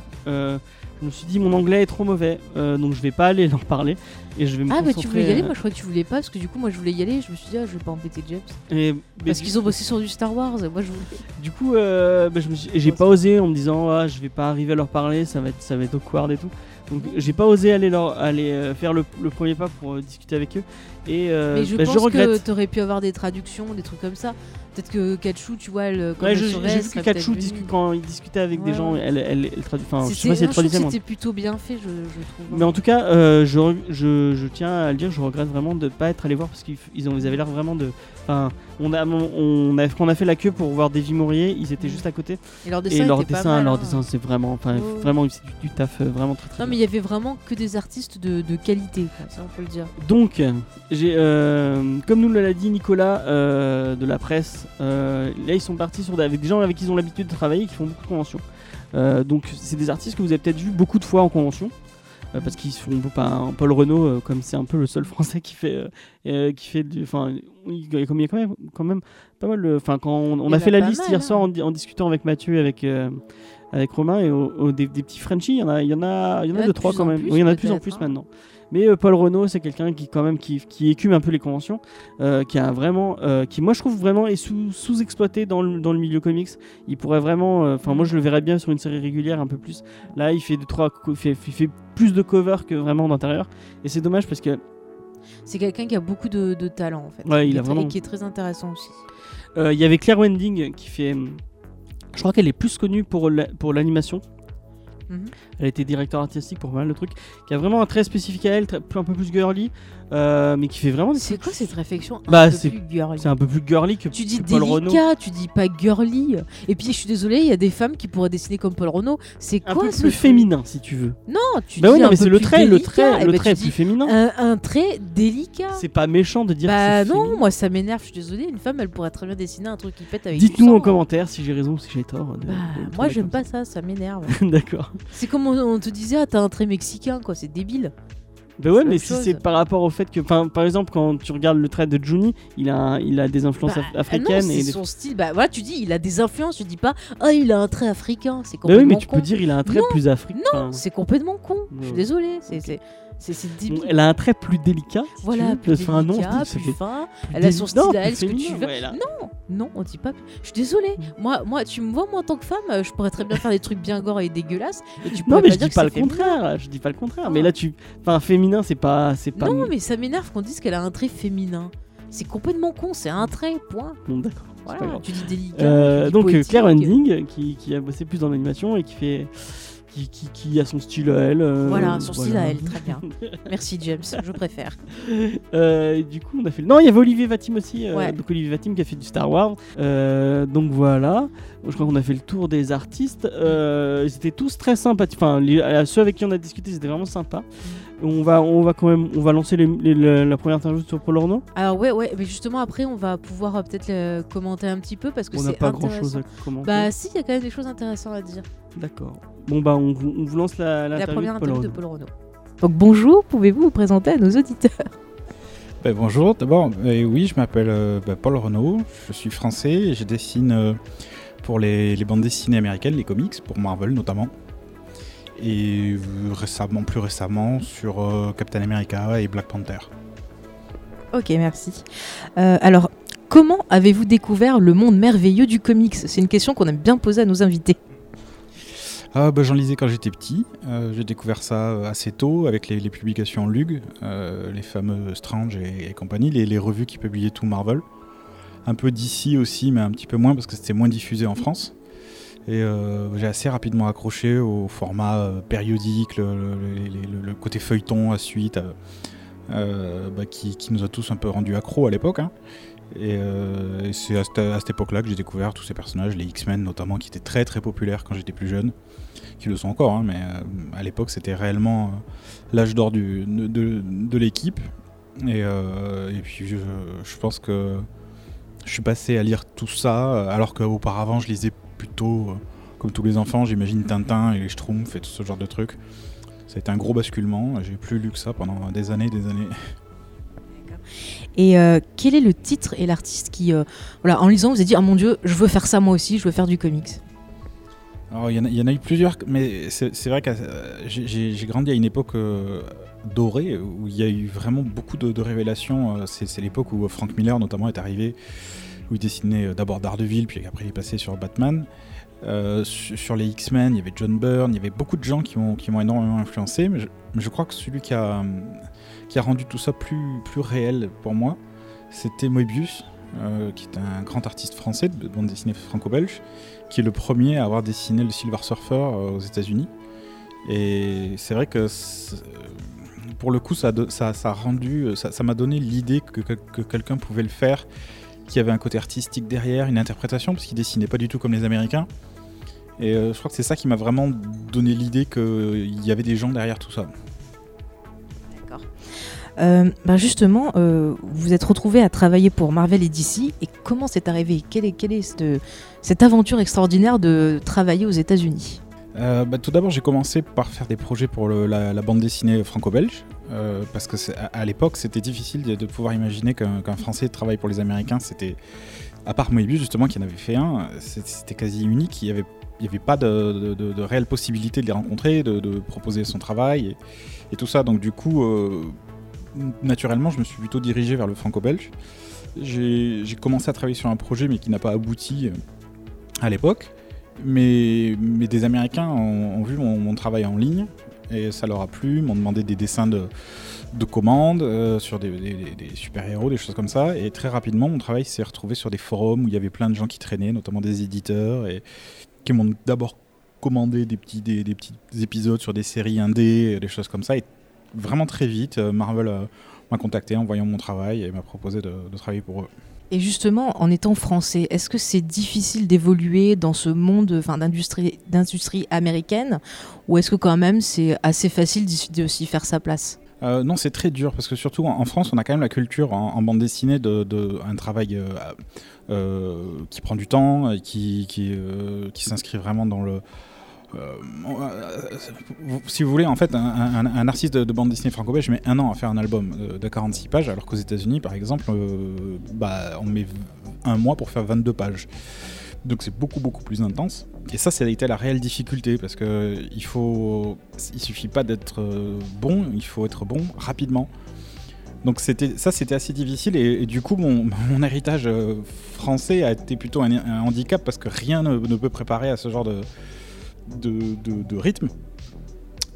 Je me suis dit, mon anglais est trop mauvais, euh, donc je vais pas aller leur parler. Et je vais me Ah bah tu voulais y aller, euh, moi je crois que tu voulais pas parce que du coup moi je voulais y aller, je me suis dit ah je vais pas embêter James. et- mais Parce qu'ils ont bossé sur du Star Wars, moi je voulais. Du coup, euh, suis- j'ai pas osé en me disant, ah, je vais pas arriver à leur parler, ça va être, ça va être awkward et tout. Donc j'ai pas osé aller, leur, aller euh, faire le, le premier pas pour discuter avec eux. Et euh, Mais je ben, pense je regrette. que t'aurais pu avoir des traductions, des trucs comme ça. Peut-être que Kachu, tu vois, elle, quand Ouais, j'ai vu que discute, quand il discutait avec des gens, elle, elle, elle traduit. Enfin, je sais pas si elle traduisait, c'était plutôt bien fait, je, je trouve. hein. Mais en tout cas, euh, je, re- je, je tiens à le dire, je regrette vraiment de pas être allé voir parce qu'ils ils avaient l'air vraiment de. Enfin, on a, on a, quand on a fait la queue pour voir Davy Maurier, ils étaient juste à côté. Et leur Et dessin, leur mal, leur hein. dessin, c'est vraiment, enfin, vraiment, c'est du, du taf euh, vraiment très très. Non, mais il y avait vraiment que des artistes de, de qualité, ça on peut le dire. Donc, j'ai, euh, comme nous l'a dit Nicolas euh, de la presse, euh, là ils sont partis sur avec des gens avec qui ils ont l'habitude de travailler, qui font beaucoup de conventions. Euh, donc, c'est des artistes que vous avez peut-être vu beaucoup de fois en convention. euh, parce qu'ils font pas Paul Renault comme c'est un peu le seul français qui fait euh, qui fait du enfin il y a quand même quand pas mal enfin quand on, a fait la liste mal, hier hein. soir en, di- en discutant avec Mathieu avec euh, avec Romain et au- au- des, des petits Frenchies il y en a il y en a il y en a Il y en a deux de trois quand même oui il y en a de plus en plus hein. maintenant Mais euh, Paul Renault, c'est quelqu'un qui quand même qui, qui écume un peu les conventions, euh, qui a vraiment, euh, qui moi je trouve vraiment est sous, sous-exploité dans le, dans le milieu comics. Il pourrait vraiment, enfin moi je le verrais bien sur une série régulière un peu plus. Là, il fait deux trois, fait, fait plus de cover que vraiment d'intérieur. Et c'est dommage parce que C'est quelqu'un qui a beaucoup de, de talent en fait. Ouais, il Qui a est très- vraiment- Et qui est très intéressant aussi. il y avait Claire Wending qui fait, je crois qu'elle est plus connue pour la- pour l'animation. Elle était directeur artistique pour pas mal de trucs. Qui a vraiment un trait spécifique à elle, un peu plus girly, euh, mais qui fait vraiment des C'est quoi cette réflexion un Bah, peu c'est- plus girly C'est un peu plus girly que, Tu dis que Paul Renault. délicat, tu dis pas girly. Et puis je suis désolée, il y a des femmes qui pourraient dessiner comme Paul Renault. C'est Un quoi peu ce plus féminin si tu veux. Non, tu bah dis oui, non, un mais c'est le trait, le trait, Eh le ben, trait plus féminin. un, un trait délicat. C'est pas méchant de dire Bah que c'est non, féminin. moi ça m'énerve, je suis désolée. Une femme, elle pourrait très bien dessiner un truc qui pète avec Dites-nous en commentaire si j'ai raison ou si j'ai tort. de- Bah, de moi j'aime pas ça, ça m'énerve. D'accord. c'est comme on, on te disait, ah, t'as un trait mexicain, quoi, c'est débile. Bah ouais, mais si chose. c'est par rapport au fait que, par exemple, quand tu regardes le trait de Juni, il a, il a des influences Bah, af- ah africaines non, et c'est des- son style. Bah voilà, tu dis, il a des influences, tu dis pas, ah, il a un trait africain, c'est Bah complètement oui, mais tu con. peux dire il a un trait Non, plus africain. Non, c'est complètement con. Je suis c'est Ok. c'est c'est débile. Elle a un trait plus délicat. si Voilà, plus délicat, plus fin. plus Elle a son style non, à elle, ce que tu veux. ouais, là. Non, non, on dit pas. Je suis désolée. Moi, moi, tu me vois, moi, en tant que femme, je pourrais très bien faire des trucs bien gore et dégueulasses. Et tu Non, mais pas je dire dis pas le contraire. Je dis pas le contraire. Mais Ah. là, tu, enfin, féminin, c'est pas, c'est pas. Non, mais ça m'énerve qu'on dise qu'elle a un trait féminin. C'est complètement con, c'est un trait, point. Bon, d'accord. Voilà, tu dis délicat. Euh, tu dis donc euh, poétique. Claire Wending qui, qui a bossé plus dans l'animation et qui fait qui, qui, qui a son style à elle. euh, Voilà, son style à elle, très bien. Merci James, je préfère. Euh, du coup, on a fait. Non, il y avait Olivier Vatim aussi. euh, Ouais. Donc Olivier Vatim qui a fait du Star Wars. Donc voilà. Je crois qu'on a fait le tour des artistes. Ils étaient tous très sympathiques. Enfin, les- ceux avec qui on a discuté, c'était vraiment sympa. On va, on va quand même, on va lancer les- les- la, première interview sur Paul Orno. Alors ouais, ouais, mais justement après, on va pouvoir peut-être commenter un petit peu parce que On n'a c'est pas grand chose à commenter. Bah si, il y a quand même des choses intéressantes à dire. D'accord. Bon bah, on, vous- on vous lance la, première interview de. Paul Renaud. Donc bonjour, pouvez-vous vous présenter à nos auditeurs? Ben, bonjour, d'abord, euh, oui, je m'appelle euh, ben, Paul Renaud, je suis français et je dessine euh, pour les, les bandes dessinées américaines, les comics, pour Marvel notamment. Et récemment, plus récemment, sur euh, Captain America et Black Panther. Ok, merci. Euh, alors, comment avez-vous découvert le monde merveilleux du comics? C'est une question qu'on aime bien poser à nos invités. Ah, ben, J'en lisais quand j'étais petit, Euh, j'ai découvert ça euh, assez tôt avec les, publications Lug, euh, les fameux Strange et, compagnie, les, revues qui publiaient tout Marvel. Un peu d'ici aussi, mais un petit peu moins parce que c'était moins diffusé en France. Et j'ai assez rapidement accroché au format périodique, le, côté feuilleton à suite, bah, qui, qui nous a tous un peu rendu accro à l'époque. hein. Et, euh, et c'est à cette, époque-là que j'ai découvert tous ces personnages, les X-Men notamment, qui étaient très très populaires quand j'étais plus jeune, qui le sont encore, hein, mais euh, à l'époque c'était réellement euh, l'âge d'or de, l'équipe. Et, puis je, pense que je suis passé à lire tout ça, alors qu'auparavant je lisais plutôt, comme tous les enfants, j'imagine Tintin et les Schtroumpfs et tout ce genre de trucs. Ça a été un gros basculement, j'ai plus lu que ça pendant des années, des années. Et euh, quel est le titre et l'artiste qui, euh, voilà, en lisant, vous avez dit, ah mon dieu, je veux faire ça moi aussi, je veux faire du comics. Alors, il y, en a- eu plusieurs, mais c'est vrai que euh, j'ai- grandi à une époque dorée où il y a eu vraiment beaucoup de, révélations. C'est l'époque où Frank Miller, notamment, est arrivé, où il dessinait d'abord Daredevil, puis après il est passé sur Batman. Su- sur les X-Men, il y avait John Byrne, il y avait beaucoup de gens qui m'ont énormément influencé, mais je, crois que celui qui a, qui a rendu tout ça plus, plus réel pour moi, c'était Moebius, euh, qui est un grand artiste français de bande dessinée franco-belge qui est le premier à avoir dessiné le Silver Surfer euh, aux États-Unis. Et c'est vrai que euh, pour le coup, ça ça, a rendu, ça m'a donné l'idée que, que- que quelqu'un pouvait le faire, qui avait un côté artistique derrière, une interprétation, parce qu'il dessinait pas du tout comme les Américains. Et je crois que c'est ça qui m'a vraiment donné l'idée qu'il y avait des gens derrière tout ça. Euh, ben justement, euh, vous êtes retrouvé à travailler pour Marvel et DC. Et comment c'est arrivé? Quelle est, cette, aventure extraordinaire de travailler aux États-Unis? Euh, bah, tout d'abord, j'ai commencé par faire des projets pour la, bande dessinée franco-belge, euh, parce que à, l'époque, c'était difficile de, pouvoir imaginer qu'un Français travaille pour les Américains. C'était, à part Moebius justement, qui en avait fait un, c'était quasi unique. Il n'y avait pas de, réelle possibilité de les rencontrer, de, proposer son travail et, tout ça. Donc du coup, naturellement, je me suis plutôt dirigé vers le franco-belge. J'ai commencé à travailler sur un projet mais qui n'a pas abouti à l'époque. Mais, des Américains ont, vu mon, travail en ligne et ça leur a plu, m'ont demandé des dessins de, de commandes euh, sur des, super-héros, des choses comme ça. Et très rapidement, mon travail s'est retrouvé sur des forums où il y avait plein de gens qui traînaient, notamment des éditeurs, et qui m'ont d'abord commandé des petits, des, petits épisodes sur des séries indées, des choses comme ça. Vraiment très vite, euh, Marvel euh, m'a contacté en voyant mon travail et m'a proposé de, travailler pour eux. Et justement, en étant français, est-ce que c'est difficile d'évoluer dans ce monde d'industrie américaine ou est-ce que quand même c'est assez facile de s'y faire sa place? Euh, non, c'est très dur parce que surtout en France, on a quand même la culture en, bande dessinée de, un travail euh, euh, qui prend du temps et qui, qui, s'inscrit vraiment dans le. Si vous voulez, en fait, un, artiste de, bande dessinée franco-belge met un an à faire un album de 46 pages, alors qu'aux États-Unis, par exemple, bah, on met un mois pour faire 22 pages. Donc c'est beaucoup beaucoup plus intense. Et ça, ça la réelle difficulté parce que il faut, il suffit pas d'être euh, bon, il faut être bon rapidement. Donc ça, c'était assez difficile et, du coup mon, héritage euh, français a été plutôt un, handicap parce que rien ne, peut préparer à ce genre de, de, rythme.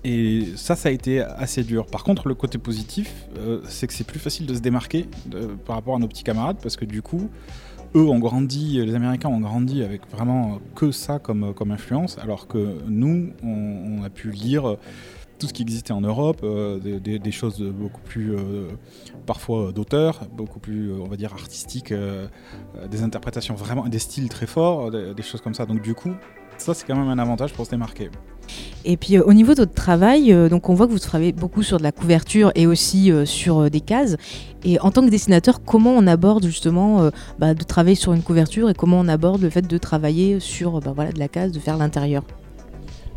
Et ça, ça a été assez dur. Par contre, le côté positif, euh, c'est que c'est plus facile de se démarquer par rapport à nos petits camarades parce que du coup, eux ont grandi, les Américains ont grandi avec vraiment que ça comme, influence, alors que nous, on, a pu lire tout ce qui existait en Europe, euh, des, choses beaucoup plus, euh, parfois d'auteurs, beaucoup plus, on va dire, artistiques, des interprétations vraiment, des styles très forts, des, choses comme ça. Donc du coup, ça c'est quand même un avantage pour se démarquer. Et puis au niveau de votre travail, donc on voit que vous travaillez beaucoup sur de la couverture et aussi sur des cases. Et en tant que dessinateur, comment on aborde justement euh, bah, de travailler sur une couverture et comment on aborde le fait de travailler sur bah, voilà, de la case, de faire l'intérieur?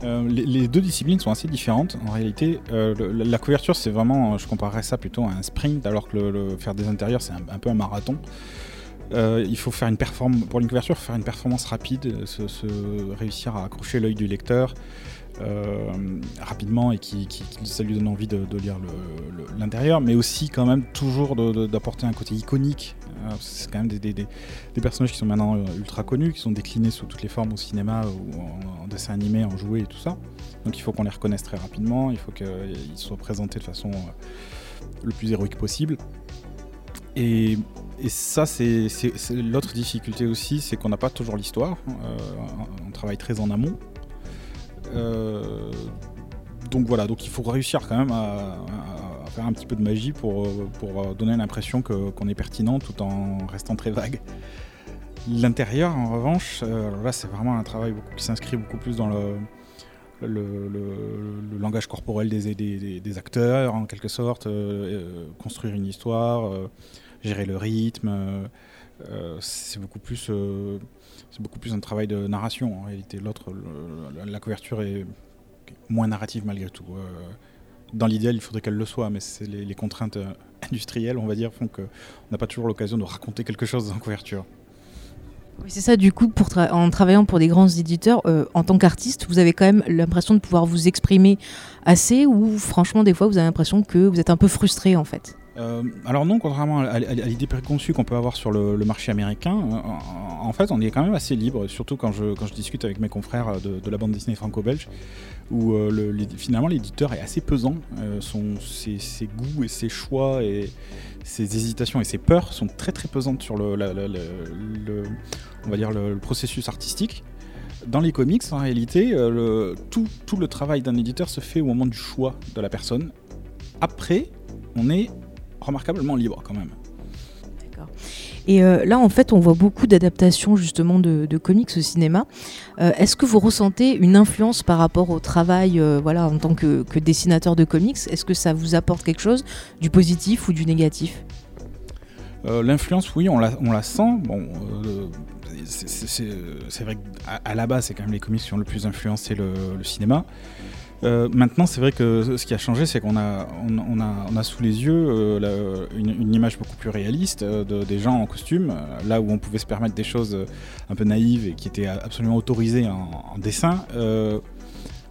Euh, les, deux disciplines sont assez différentes en réalité. Euh, la couverture, c'est vraiment, je comparerais ça plutôt à un sprint, alors que le, faire des intérieurs, c'est un, peu un marathon. Il faut faire une performance pour une couverture, faire une performance rapide, se, réussir à accrocher l'œil du lecteur, euh, rapidement et qui, ça lui donne envie de, lire l'intérieur, mais aussi quand même toujours d'apporter un côté iconique. Euh, c'est quand même des, personnages qui sont maintenant euh, ultra connus, qui sont déclinés sous toutes les formes au cinéma ou en, dessin animé, en jouet et tout ça. Donc il faut qu'on les reconnaisse très rapidement, il faut qu'ils soient présentés de façon le plus héroïque possible. Et, ça, c'est l'autre difficulté aussi, c'est qu'on n'a pas toujours l'histoire. on travaille très en amont. Euh, donc voilà, donc il faut réussir quand même à, faire un petit peu de magie pour, pour donner l'impression qu'on est pertinent tout en restant très vague. L'intérieur, en revanche, euh, là c'est vraiment un travail qui s'inscrit beaucoup plus dans le, le, langage corporel des, acteurs, en quelque sorte, euh, construire une histoire, gérer le rythme. c'est beaucoup plus c'est beaucoup plus un travail de narration en réalité. L'autre, la couverture est moins narrative malgré tout. Euh, dans l'idéal, il faudrait qu'elle le soit, mais c'est les, contraintes euh, industrielles, on va dire, font qu'on n'a pas toujours l'occasion de raconter quelque chose en couverture. Oui, c'est ça, du coup, pour en travaillant pour des grands éditeurs, euh, en tant qu'artiste, vous avez quand même l'impression de pouvoir vous exprimer assez ou franchement, des fois, vous avez l'impression que vous êtes un peu frustré en fait? Euh, alors non, contrairement à, l'idée préconçue qu'on peut avoir sur le, marché américain, euh, en, fait on est quand même assez libre, surtout quand je, discute avec mes confrères de, la bande dessinée franco-belge, où finalement l'éditeur est assez pesant, ses, goûts et ses choix et ses hésitations et ses peurs sont très très pesantes sur le, on va dire le, processus artistique. Dans les comics, en réalité, tout, tout le travail d'un éditeur se fait au moment du choix de la personne. Après, on est remarquablement libre quand même. Et euh, là, en fait, on voit beaucoup d'adaptations justement de, comics au cinéma. Euh, est-ce que vous ressentez une influence par rapport au travail euh, voilà, en tant que, dessinateur de comics? Est-ce que ça vous apporte quelque chose, du positif ou du négatif? L'influence, oui, on la, sent. Bon, c'est vrai qu'à la base, c'est quand même les comics qui ont le plus influencé le, cinéma. Euh, maintenant, c'est vrai que ce qui a changé, c'est qu'on a, on, a, on a sous les yeux euh, une, image beaucoup plus réaliste euh, de, des gens en costume, euh, là où on pouvait se permettre des choses euh, un peu naïves et qui étaient absolument autorisées en dessin.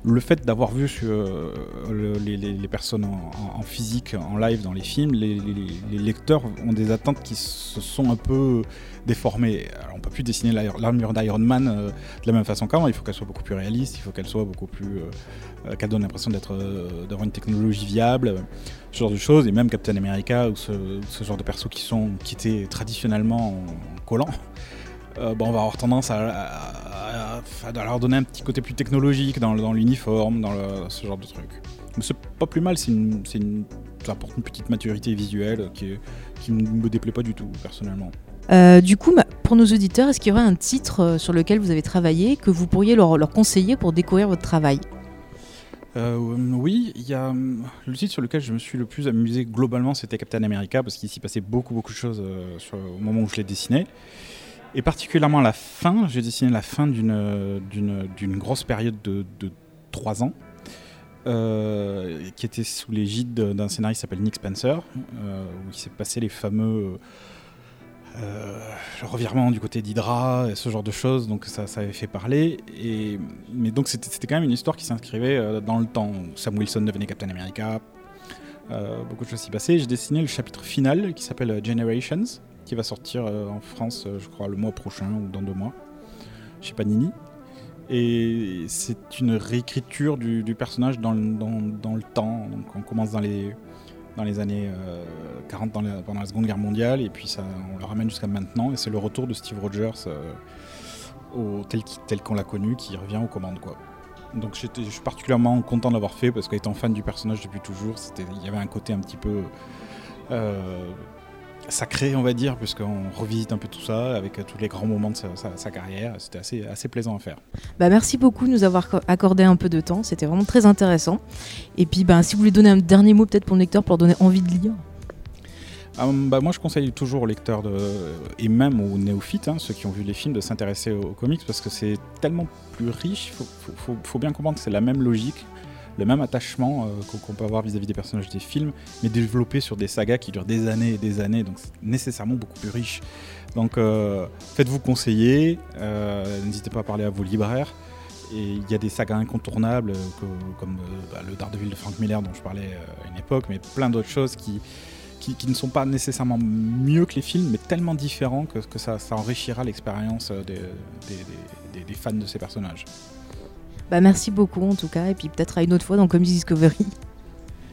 Le fait d'avoir vu euh, le- les, personnes en, en- en physique, en live dans les films, les, lecteurs ont des attentes qui se sont un peu déformées. Alors, on peut plus dessiner l'armure d'Iron Man euh, de la même façon qu'avant. Il faut qu'elle soit beaucoup plus réaliste, il faut qu'elle soit beaucoup plus, euh, qu'elle donne l'impression d'être, d'avoir une technologie viable, ce genre de choses. Et même Captain America ou ce, genre de persos qui sont, qui étaient traditionnellement collants. Euh, on va avoir tendance à, à- à- à leur donner un petit côté plus technologique dans, l'uniforme, dans le- ce genre de truc. Mais c'est pas plus mal, c'est une, ça apporte une petite maturité visuelle qui, ne me déplaît pas du tout, personnellement. Euh, du coup, pour nos auditeurs, est-ce qu'il y aurait un titre euh, sur lequel vous avez travaillé que vous pourriez leur, leur conseiller pour découvrir votre travail? Euh, oui, il y a hum, le titre sur lequel je me suis le plus amusé globalement, c'était Captain America, parce qu'il s'y passait beaucoup beaucoup de choses euh, sur- au moment où je l'ai dessiné. Et particulièrement la fin, j'ai dessiné la fin d'une euh, grosse période de, de 3 ans, euh, qui était sous l'égide d'un scénariste qui s'appelle Nick Spencer, euh, où il s'est passé les fameux euh, revirements du côté d'Hydra, et ce genre de choses, donc ça, ça avait fait parler. Et, mais donc c'était quand même une histoire qui s'inscrivait euh, dans le temps. Sam Wilson devenait Captain America, euh, beaucoup de choses s'y passaient. J'ai dessiné le chapitre final qui s'appelle euh, Generations, va sortir euh, en France, euh, je crois, le mois prochain ou dans deux mois, chez Panini. Et c'est une réécriture du, personnage dans le, temps. Donc on commence dans les, dans les années euh, 40, dans la- pendant la Seconde Guerre mondiale, et puis ça, on le ramène jusqu'à maintenant. Et c'est le retour de Steve Rogers euh, au, tel tel qu'on l'a connu qui revient aux commandes. Quoi. Donc je suis particulièrement content de l'avoir fait parce qu'étant fan du personnage depuis toujours, il y avait un côté un petit peu euh, sacré, on va dire, puisqu'on revisite un peu tout ça avec euh, tous les grands moments de sa, sa- sa carrière. C'était assez, assez plaisant à faire. Bah, merci beaucoup de nous avoir co- accordé un peu de temps, c'était vraiment très intéressant. Et puis, bah, si vous voulez donner un dernier mot peut-être pour le lecteur pour leur donner envie de lire. Hum, bah, moi, je conseille toujours aux lecteurs de, et même aux néophytes, hein, ceux qui ont vu les films, de s'intéresser aux, aux comics parce que c'est tellement plus riche. Il faut, faut- faut- faut bien comprendre que c'est la même logique, le même attachement euh, qu'on peut avoir vis-à-vis des personnages des films, mais développé sur des sagas qui durent des années et des années, donc c'est nécessairement beaucoup plus riche. Donc, euh, faites-vous conseiller, euh, n'hésitez pas à parler à vos libraires. Et il y a des sagas incontournables, comme bah, le Daredevil de Frank Miller dont je parlais à une époque, mais plein d'autres choses qui, ne sont pas nécessairement mieux que les films, mais tellement différents que, ça, enrichira l'expérience des fans de ces personnages. Bah, merci beaucoup en tout cas, et puis peut-être à une autre fois dans Comics Discovery.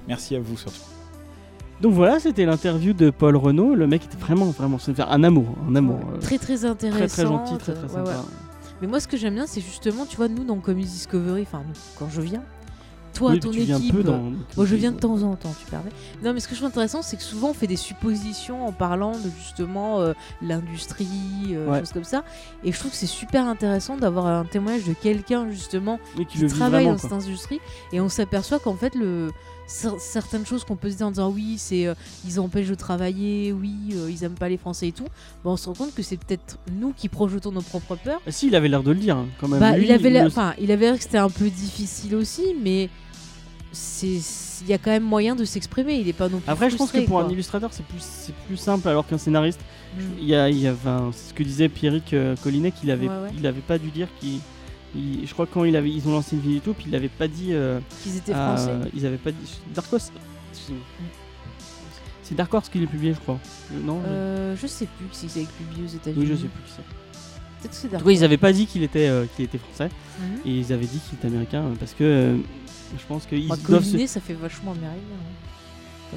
Merci à vous surtout. Donc voilà, c'était l'interview de Paul Renault. Le mec était vraiment, vraiment, c'est un amour, un amour. euh, Très très intéressant. très très gentil, très très Ouais, sympa. ouais. Mais moi, ce que j'aime bien, c'est justement, tu vois, nous dans Comics Discovery, enfin, nous, quand je viens, toi, Oui, ton tu viens équipe. peu dans. Moi, je viens de temps en temps, tu permets. Non, mais ce que je trouve intéressant, c'est que souvent, on fait des suppositions en parlant de justement euh, l'industrie, euh, Ouais. choses comme ça. Et je trouve que c'est super intéressant d'avoir un témoignage de quelqu'un, justement, qui travaille vraiment. dans quoi. cette industrie. Et on s'aperçoit qu'en fait, le cer- certaines choses qu'on peut se dire en disant oui, c'est euh, ils empêchent de travailler, oui, euh, ils aiment pas les Français et tout. Bah, on se rend compte que c'est peut-être nous qui projetons nos propres peurs. Ah, si, il avait l'air de le dire, hein, quand même. Bah, Lui, il avait l'air, enfin, il avait l'air que c'était un peu difficile aussi, mais il y a quand même moyen de s'exprimer. Il est pas non plus. Après, je pense que pour un illustrateur, c'est plus, c'est plus simple, alors qu'un scénariste, Mm. il y a, il y a enfin, c'est ce que disait Pierrick euh, Collinet, qu'il avait, Ouais, ouais. il avait pas dû dire qu'il. il- je crois que quand il avait, ils ont lancé une vidéo YouTube, il avait pas dit. euh, Qu'ils étaient à- français. ils avaient pas dit. Dark Horse. excusez-moi. C'est Dark Horse qui l'a publié, je crois. Euh, Non je- Euh, je sais plus si c'est publié aux États-Unis. Oui, je sais plus qui c'est. En tout cas, ils Horse. avaient pas dit qu'il était, euh, qu'il était français, Mhm. et ils avaient dit qu'il était américain, euh, parce que euh, je pense qu'ils doivent se. Ça fait vachement américain. hein.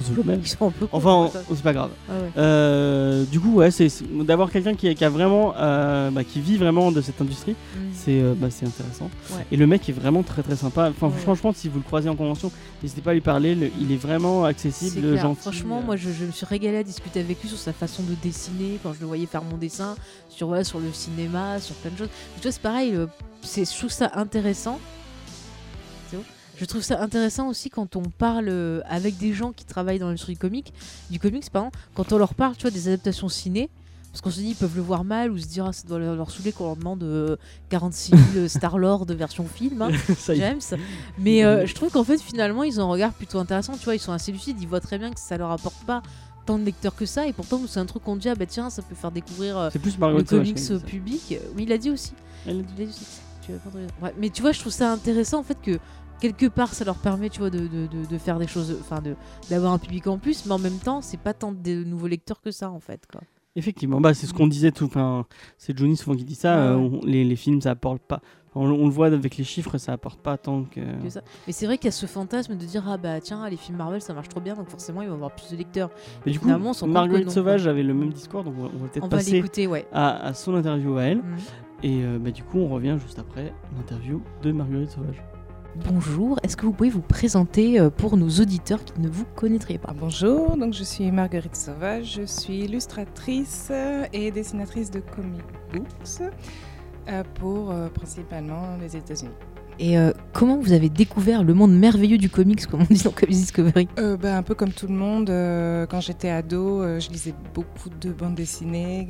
C'est le même. Ils sont un peu. cons, Enfin, c'est pas grave. Ah ouais. Euh, du coup, ouais, c'est c'est- d'avoir quelqu'un qui, qui a vraiment, euh, bah, qui vit vraiment de cette industrie, Mm. c'est euh, bah, c'est intéressant. Ouais. Et le mec est vraiment très très sympa. Enfin, Ouais. franchement, si vous le croisez en convention, n'hésitez pas à lui parler. le- il est vraiment C'est accessible, clair. gentil. Franchement, moi, je, je me suis régalée à discuter avec lui sur sa façon de dessiner, quand je le voyais faire mon dessin, sur, voilà, sur le cinéma, sur plein de choses. Tu vois, c'est pareil, euh, c'est, je trouve ça intéressant. Je trouve ça intéressant aussi quand on parle euh, avec des gens qui travaillent dans l'industrie du comic, du comics, pardon, quand on leur parle, tu vois, des adaptations ciné. Parce qu'on se dit, ils peuvent le voir mal ou se dire, ah, ça doit leur saouler qu'on leur demande euh, 46 000 Star-Lord version film, hein. James. Mais euh, je trouve qu'en fait, finalement, ils ont un regard plutôt intéressant. Tu vois, ils sont assez lucides, ils voient très bien que ça leur apporte pas tant de lecteurs que ça. Et pourtant, c'est un truc qu'on dit, ah bah tiens, ça peut faire découvrir euh, plus le comics au public. Oui, il a dit aussi. Il a dit aussi. Tu. Ouais, mais tu vois, je trouve ça intéressant en fait que quelque part ça leur permet tu vois de, de, de, de faire des choses enfin de d'avoir un public en plus mais en même temps c'est pas tant de nouveaux lecteurs que ça en fait quoi Effectivement, bah, c'est ce qu'on disait tout. Enfin, c'est Johnny souvent qui dit ça. Ouais, euh, on- les, les films, ça apporte pas. On, on le voit avec les chiffres, ça apporte pas tant que. que ça mais c'est vrai qu'il y a ce fantasme de dire ah bah tiens les films Marvel ça marche trop bien donc forcément ils vont avoir plus de lecteurs Mais du coup, Marguerite Sauvage avait le même discours, donc on va, va peut-être va passer ouais à, à son interview à elle. Mhm. Et euh, bah, du coup, on revient juste après l'interview de Marguerite Sauvage. Bonjour est-ce que vous pouvez vous présenter euh, pour nos auditeurs qui ne vous connaîtraient pas? Bonjour, donc je suis Marguerite Sauvage, je suis illustratrice euh, et dessinatrice de comic books euh, pour principalement les États-Unis. et euh, comment vous avez découvert le monde merveilleux du comics comme on dit dans Comics Discovery? Euh, ben, un peu comme tout le monde, euh, quand j'étais ado, je lisais beaucoup de bandes dessinées,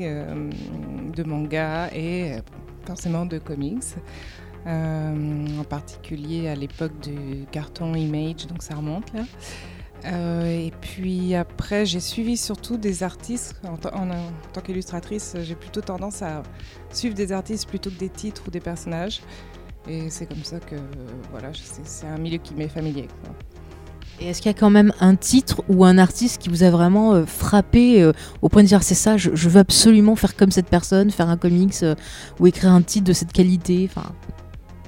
de mangas et forcément de comics. Euh, en particulier à l'époque du carton Image, donc ça remonte là. Euh, et puis après, j'ai suivi surtout des artistes. En, ta- en- en tant qu'illustratrice, j'ai plutôt tendance à suivre des artistes plutôt que des titres ou des personnages. Et c'est comme ça que, voilà, c'est un milieu qui m'est familier. Et est-ce qu'il y a quand même un titre ou un artiste qui vous a vraiment euh, frappé au point de dire c'est ça, je, je veux absolument faire comme cette personne, faire un comics ou écrire un titre de cette qualité enfin,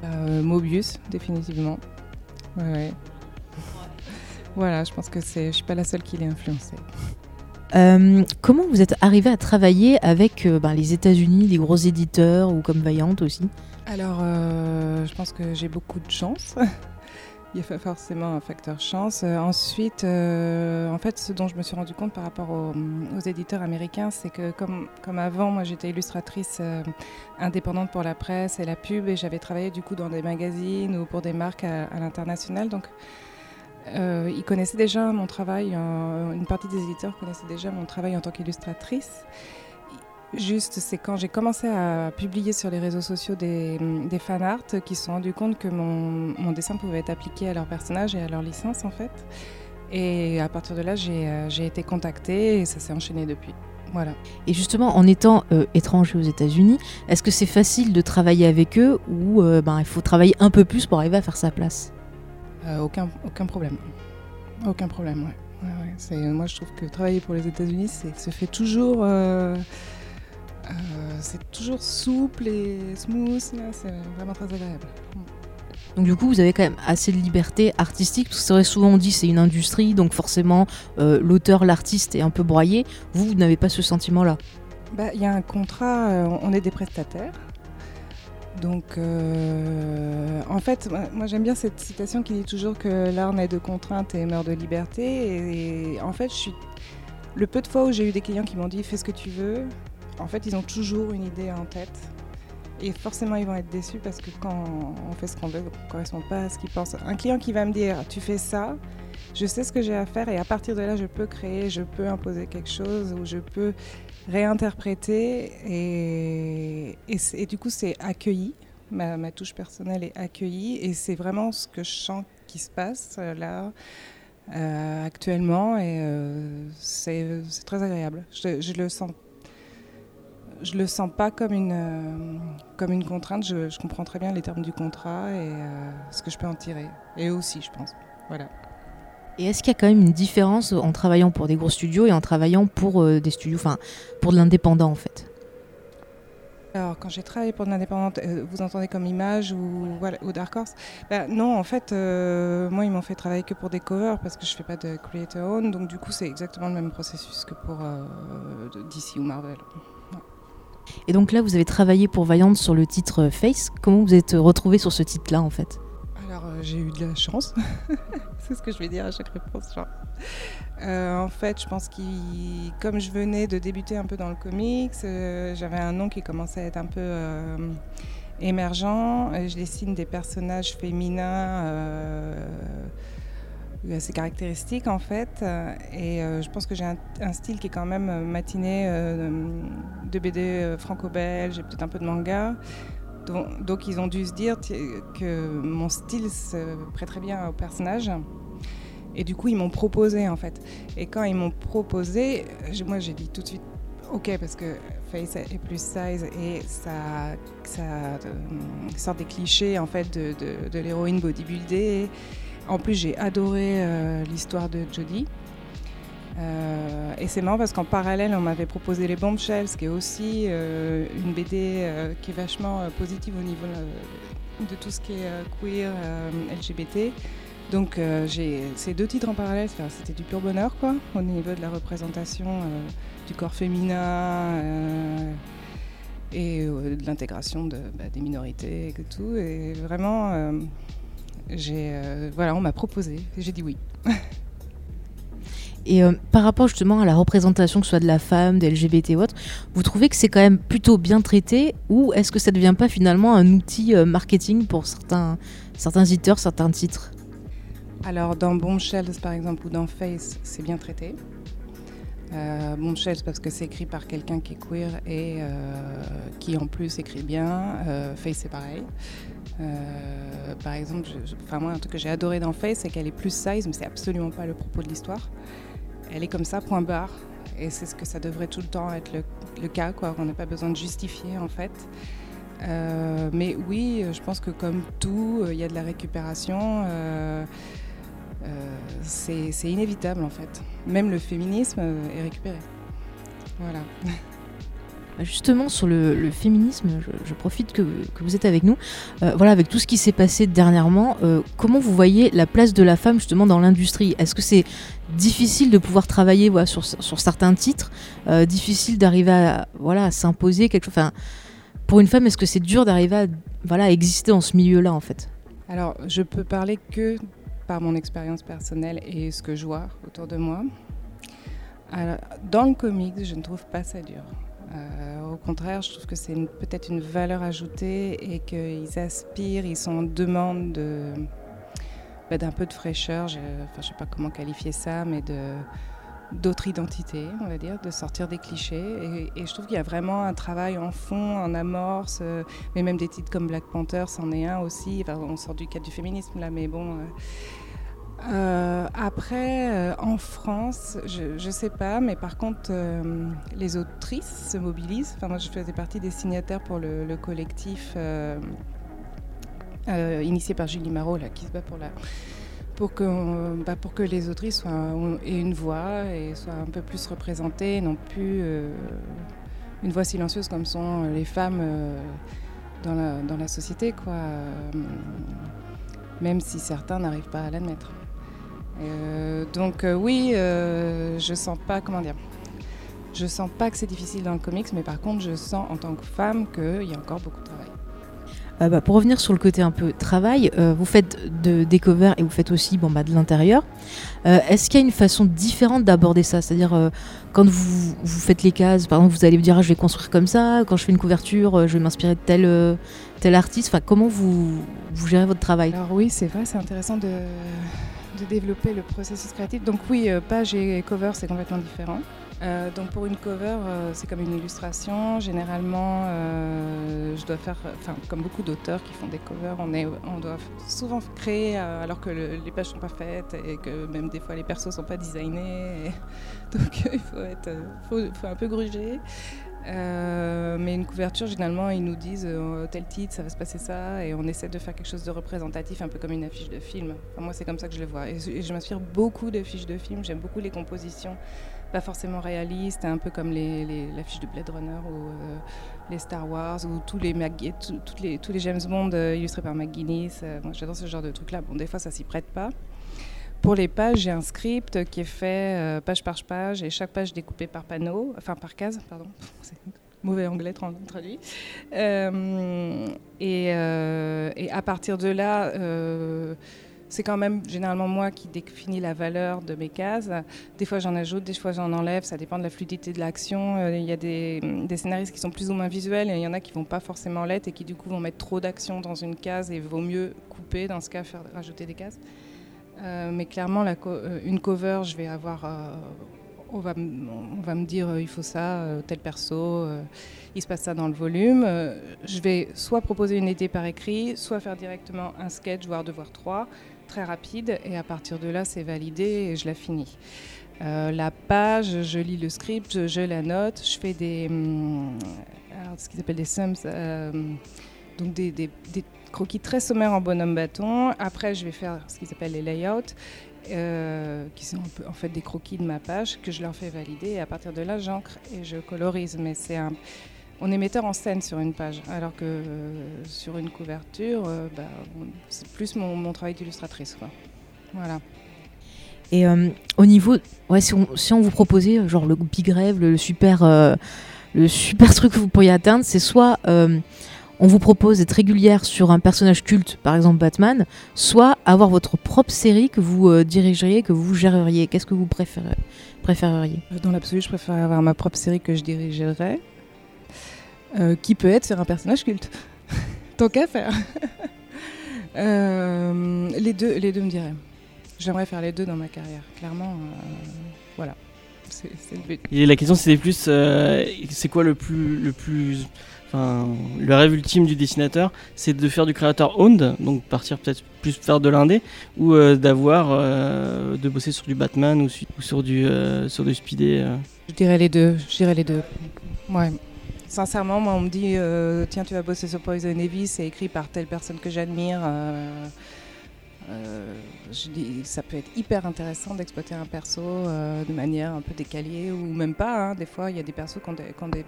Euh, Mobius, définitivement. Ouais, ouais. Voilà, je pense que c'est, je suis pas la seule qui l'ait influencé. euh, Comment vous êtes arrivé à travailler avec euh, ben, les États-Unis, des gros éditeurs ou comme Vaillante aussi? Alors, je pense que j'ai beaucoup de chance. Il y a forcément un facteur chance. Euh, ensuite, euh, en fait, ce dont je me suis rendu compte par rapport aux, éditeurs américains, c'est que comme, comme avant, moi j'étais illustratrice euh, indépendante pour la presse et la pub, et j'avais travaillé du coup dans des magazines ou pour des marques à, l'international. Donc, ils connaissaient déjà mon travail, une partie des éditeurs connaissaient déjà mon travail en tant qu'illustratrice. Juste, c'est quand j'ai commencé à publier sur les réseaux sociaux des, des fan art qui se sont rendus compte que mon, mon dessin pouvait être appliqué à leurs personnages et à leur licence en fait. Et à partir de là, j'ai euh, j'ai été contactée et ça s'est enchaîné depuis. Voilà. Et justement, en étant euh, étranger aux États-Unis, est-ce que c'est facile de travailler avec eux ou euh, ben, il faut travailler un peu plus pour arriver à faire sa place? Euh, aucun, aucun problème. Aucun problème, ouais. Ouais, ouais. C'est- Moi, je trouve que travailler pour les États-Unis, c'est se fait toujours. Euh, c'est toujours souple et smooth, c'est vraiment très agréable. Donc du coup, vous avez quand même assez de liberté artistique, parce que c'est vrai, souvent on dit c'est une industrie, donc forcément euh, l'auteur, l'artiste est un peu broyé. Vous, vous n'avez pas ce sentiment-là? Bah, Il y a un contrat, euh, on est des prestataires. Donc, euh, en fait, moi, moi, j'aime bien cette citation qui dit toujours que l'art naît de contraintes et meurt de liberté. Et, en fait, je suis... le peu de fois où j'ai eu des clients qui m'ont dit fais ce que tu veux, en fait, ils ont toujours une idée en tête. Et forcément, ils vont être déçus parce que quand on fait ce qu'on veut, on ne correspond pas à ce qu'ils pensent. Un client qui va me dire tu fais ça, je sais ce que j'ai à faire et à partir de là, je peux créer, je peux imposer quelque chose ou je peux réinterpréter et, du coup c'est accueilli, ma, touche personnelle est accueillie et c'est vraiment ce que je sens qui se passe euh, là euh, actuellement et euh, c'est très agréable. Je le sens. Je le sens pas comme une, euh, comme une contrainte, je, je comprends très bien les termes du contrat et euh, ce que je peux en tirer. Et eux aussi, je pense. Voilà. Et est-ce qu'il y a quand même une différence en travaillant pour des gros studios et en travaillant pour euh, des studios, enfin pour de l'indépendant en fait? Alors, quand j'ai travaillé pour de l'indépendante, vous entendez comme image ou, voilà, ou Dark Horse? Ben, Non, en fait, moi, ils m'ont fait travailler que pour des covers parce que je fais pas de creator own. Donc, du coup, c'est exactement le même processus que pour DC ou Marvel. Et donc là, vous avez travaillé pour Vaillante sur le titre Face. Comment vous êtes retrouvé sur ce titre-là en fait? Alors, euh, j'ai eu de la chance. c'est ce que je vais dire à chaque réponse. Euh, en fait, je pense que comme je venais de débuter un peu dans le comics, euh, j'avais un nom qui commençait à être un peu émergent. Je dessine des personnages féminins. Euh, assez caractéristique en fait. Et je pense que j'ai un, style qui est quand même matiné de BD franco-belge et peut-être un peu de manga. Donc, ils ont dû se dire que mon style se prêterait bien au personnage. Et du coup, ils m'ont proposé en fait. Et quand ils m'ont proposé, moi j'ai dit tout de suite ok parce que face est plus size et ça, euh, sort des clichés en fait de, l'héroïne bodybuildée. En plus, j'ai adoré euh, l'histoire de Jodie. Euh, et c'est marrant parce qu'en parallèle, on m'avait proposé les Bombshells, qui est aussi euh, une BD qui est vachement positive au niveau de tout ce qui est queer, LGBT. Donc j'ai ces deux titres en parallèle, c'était du pur bonheur quoi, au niveau de la représentation du corps féminin et de l'intégration bah, des minorités et tout. Et vraiment, j'ai, voilà, on m'a proposé, j'ai dit oui. Et euh, par rapport justement à la représentation, que ce soit de la femme, des LGBT ou autre, vous trouvez que c'est quand même plutôt bien traité ou est-ce que ça ne devient pas finalement un outil euh, marketing pour certains, certains éditeurs, certains titres? Alors dans Bombshells par exemple ou dans Face, c'est bien traité. Euh, Bombshells parce que c'est écrit par quelqu'un qui est queer et qui en plus écrit bien. Face c'est pareil. Par exemple, moi un truc que j'ai adoré dans Face c'est qu'elle est plus size mais c'est absolument pas le propos de l'histoire elle est comme ça, point barre. Et c'est ce que ça devrait tout le temps être le, cas, quoi. On n'a pas besoin de justifier, en fait. Euh, mais oui, je pense que comme tout, il y a de la récupération. Euh, euh, c'est inévitable, en fait. Même le féminisme est récupéré. Voilà. Justement, sur le, féminisme, je, profite que, vous êtes avec nous. voilà, avec tout ce qui s'est passé dernièrement, comment vous voyez la place de la femme justement dans l'industrie? Est-ce que c'est difficile de pouvoir travailler voilà, sur, certains titres, euh, difficile d'arriver à, voilà, à s'imposer quelque chose? Pour une femme, est-ce que c'est dur d'arriver à voilà, exister dans ce milieu-là en fait? Alors, je peux parler que par mon expérience personnelle et ce que je vois autour de moi. dans le comics, je ne trouve pas ça dur. Euh, au contraire, je trouve que c'est peut-être une valeur ajoutée et qu'ils aspirent, ils sont en demande de, bah, d'un peu de fraîcheur, je ne sais pas comment qualifier ça, mais d'autres identités, on va dire, de sortir des clichés. Et, je trouve qu'il y a vraiment un travail en fond, en amorce, euh, mais même des titres comme Black Panther, c'en est un aussi. on sort du cadre du féminisme là, mais bon. Euh, euh, après, en France, je ne sais pas, mais par contre, les autrices se mobilisent. Enfin, moi, je faisais partie des signataires pour le, le collectif euh, initié par Julie Marot, là, qui se bat pour, la, pour, que, bah, pour que les autrices soient, aient une voix et soient un peu plus représentées, non plus euh, une voix silencieuse comme sont les femmes euh, dans, la, dans la société, quoi, même si certains n'arrivent pas à l'admettre. Donc oui, je sens pas, comment dire, je sens pas que c'est difficile dans le comics, mais par contre, je sens en tant que femme qu'il y a encore beaucoup de travail. Euh, bah, pour revenir sur le côté un peu travail, euh, vous faites de, des covers et vous faites aussi bon, bah, de l'intérieur. Euh, est-ce qu'il y a une façon différente d'aborder ça? C'est-à-dire, quand vous, vous, faites les cases, par exemple, vous allez me dire ah, je vais construire comme ça, quand je fais une couverture, je vais m'inspirer de tel, tel artiste. Enfin, comment vous, vous gérez votre travail? Alors, oui, c'est vrai, c'est intéressant de, de, développer le processus créatif. Donc, oui, page et cover, c'est complètement différent. Euh, donc pour une cover, euh, c'est comme une illustration. Généralement, euh, je dois faire, enfin comme beaucoup d'auteurs qui font des covers, on, est, on doit souvent créer alors que les pages sont pas faites et que même des fois les persos sont pas designés. donc il faut être, faut, un peu gruger. Mais une couverture, généralement, ils nous disent tel titre, ça va se passer ça, et on essaie de faire quelque chose de représentatif, un peu comme une affiche de film. moi, c'est comme ça que je le vois. Et, je m'inspire beaucoup de fiches de films, j'aime beaucoup les compositions pas forcément réaliste, un peu comme l'affiche de Blade Runner ou euh, les Star Wars ou tous les, James Bond euh, illustrés par McGuinness. Euh, j'adore ce genre de trucs-là. Bon, des fois, ça s'y prête pas. Pour les pages, j'ai un script qui est fait page par page et chaque page découpée par panneau, enfin par case, pardon. Mauvais anglais traduit. et, et, à partir de là, c'est quand même généralement moi qui définis la valeur de mes cases. Des fois j'en ajoute, des fois j'en enlève, ça dépend de la fluidité de l'action. Euh, il y a des, scénaristes qui sont plus ou moins visuels et il y en a qui vont pas forcément l'être et qui du coup vont mettre trop d'action dans une case et vaut mieux couper dans ce cas, faire rajouter des cases. Euh, mais clairement, euh, une cover, je vais avoir. euh, on, va, me dire il faut ça, tel perso, il se passe ça dans le volume. Je vais soit proposer une idée par écrit, soit faire directement un sketch, voire deux, voire trois, très rapide. Et à partir de là, c'est validé et je la finis. La page, je lis le script, je la note, je fais des. hum, alors, ce qu'ils appellent des sums. donc des croquis très sommaires en bonhomme bâton. Après, je vais faire ce qu'ils appellent les layouts, euh, qui sont en fait des croquis de ma page que je leur fais valider. Et à partir de là, j'encre et je colorise. Mais c'est un, on est metteur en scène sur une page, alors que euh, sur une couverture, euh, bah, c'est plus mon, travail d'illustratrice. Voilà. Et au niveau, ouais, si on, si on vous proposait genre le big rêve, le super, le super truc que vous pourriez atteindre, c'est soit on vous propose d'être régulière sur un personnage culte, par exemple Batman, soit avoir votre propre série que vous euh, dirigeriez, que vous géreriez. Qu'est-ce que vous préférez, préféreriez? Dans l'absolu, je préfère avoir ma propre série que je dirigerais, euh, qui peut être sur un personnage culte. Tant qu'à faire. Euh, les, deux, les deux me diraient. J'aimerais faire les deux dans ma carrière, clairement. euh, voilà, c'est c'est le but. Et la question c'était plus, euh, c'est quoi le plus, le plus, le rêve ultime du dessinateur, c'est de faire du créateur owned, donc partir peut-être plus faire de l'indé, ou euh, d'avoir, euh, de bosser sur du Batman ou, su- ou sur du, euh, sur du Speedy. euh. Je dirais les deux. Je dirais les deux. Ouais. Sincèrement, moi, on me dit tiens, tu vas bosser sur Poison Ivy, c'est écrit par telle personne que j'admire. Euh, ça peut être hyper intéressant d'exploiter un perso euh, de manière un peu décalée ou même pas. hein. Des fois, il y a des persos qui ont des,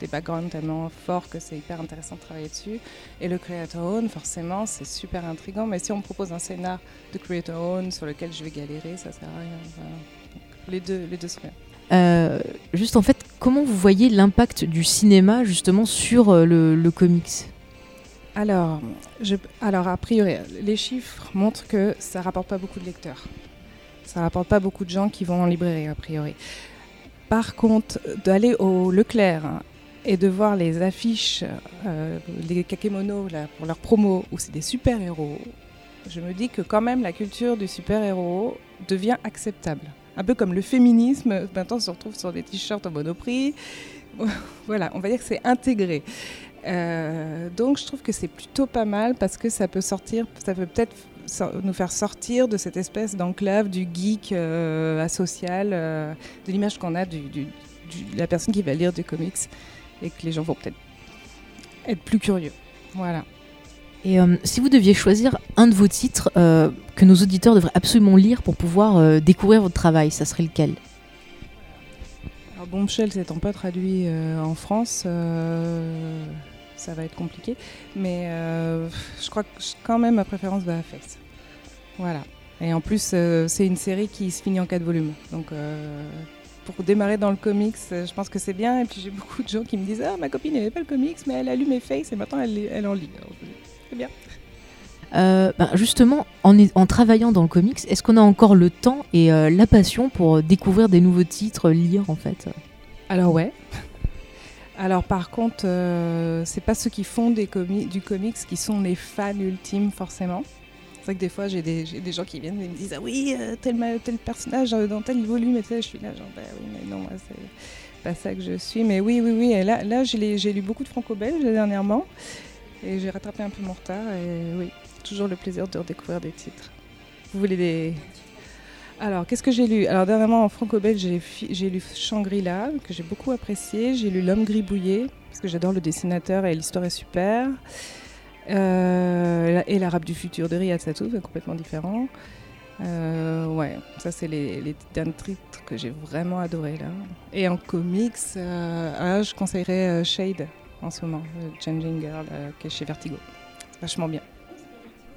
qui backgrounds tellement forts que c'est hyper intéressant de travailler dessus. Et le Creator Own, forcément, c'est super intriguant. Mais si on me propose un scénar de Creator Own sur lequel je vais galérer, ça sert à rien. Les deux, les deux sont bien. Euh, Juste en fait, comment vous voyez l'impact du cinéma justement sur le comics? Alors, alors, a priori, les chiffres montrent que ça rapporte pas beaucoup de lecteurs. Ça rapporte pas beaucoup de gens qui vont en librairie, a priori. Par contre, d'aller au Leclerc et de voir les affiches, euh, les kakémonos pour leur promo, où c'est des super-héros, je me dis que quand même la culture du super-héros devient acceptable. Un peu comme le féminisme, maintenant on se retrouve sur des t-shirts au monoprix. voilà, on va dire que c'est intégré. Euh, donc je trouve que c'est plutôt pas mal parce que ça peut sortir, ça peut peut-être nous faire sortir de cette espèce d'enclave du geek euh, asocial, euh, de l'image qu'on a de la personne qui va lire des comics et que les gens vont peut-être être plus curieux. Voilà. Et euh, si vous deviez choisir un de vos titres que nos auditeurs devraient absolument lire pour pouvoir découvrir votre travail, ça serait lequel? Alors Bombshell s'étant pas traduit euh, en France, euh, ça va être compliqué. Mais euh, je crois que quand même ma préférence va à Fex. Voilà. Et en plus, euh, c'est une série qui se finit en quatre volumes. Donc euh, pour démarrer dans le comics, je pense que c'est bien. Et puis j'ai beaucoup de gens qui me disent Ah, ma copine n'aimait pas le comics, mais elle a lu mes Face et maintenant elle, elle en lit. C'est bien. Euh, ben, Justement, en, travaillant dans le comics, est-ce qu'on a encore le temps et euh, la passion pour découvrir des nouveaux titres, lire en fait? Alors ouais. Alors par contre, euh, c'est pas ceux qui font des du comics qui sont les fans ultimes forcément. C'est vrai que des fois j'ai des, gens qui viennent et me disent ah oui euh, tel, personnage euh, dans tel volume je suis là genre bah oui mais non moi c'est pas ça que je suis mais oui oui oui là là j'ai lu beaucoup de franco-belge dernièrement et j'ai rattrapé un peu mon retard et oui toujours le plaisir de redécouvrir des titres. Vous voulez des alors, qu'est-ce que j'ai lu? Alors, dernièrement, en franco-belge, j'ai, lu Shangri-La, que j'ai beaucoup apprécié. J'ai lu L'homme gribouillé, parce que j'adore le dessinateur et l'histoire est super. Euh, et L'arabe du futur de Riyad Satouf, complètement différent. Euh, ouais, ça, c'est les, les derniers titres que j'ai vraiment adoré là. Et en comics, euh, ah, je conseillerais Shade en ce moment, Changing Girl, qui est chez Vertigo. Vachement bien.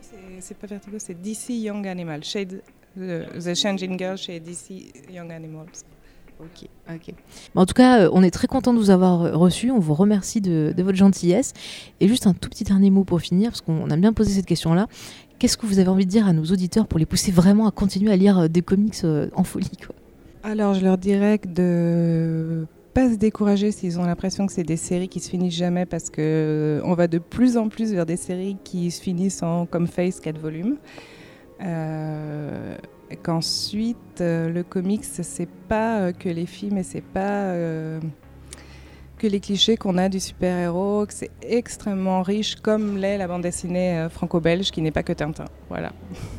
C'est, c'est pas Vertigo, c'est DC Young Animal. Shade The, The Changing Girl chez DC Young Animals. Ok, ok. En tout cas, euh, on est très content de vous avoir euh, reçu. On vous remercie de, de votre gentillesse. Et juste un tout petit dernier mot pour finir, parce qu'on a bien posé cette question-là. Qu'est-ce que vous avez envie de dire à nos auditeurs pour les pousser vraiment à continuer à lire euh, des comics en folie quoi? Alors, je leur dirais de pas se décourager s'ils ont l'impression que c'est des séries qui se finissent jamais parce que on va de plus en plus vers des séries qui se finissent en comme Face 4 volumes. Euh, Qu'ensuite, euh, le comics, c'est pas euh, que les films et c'est pas que les clichés qu'on a du super-héros, que c'est extrêmement riche, comme l'est la bande dessinée franco-belge, qui n'est pas que Tintin. Voilà.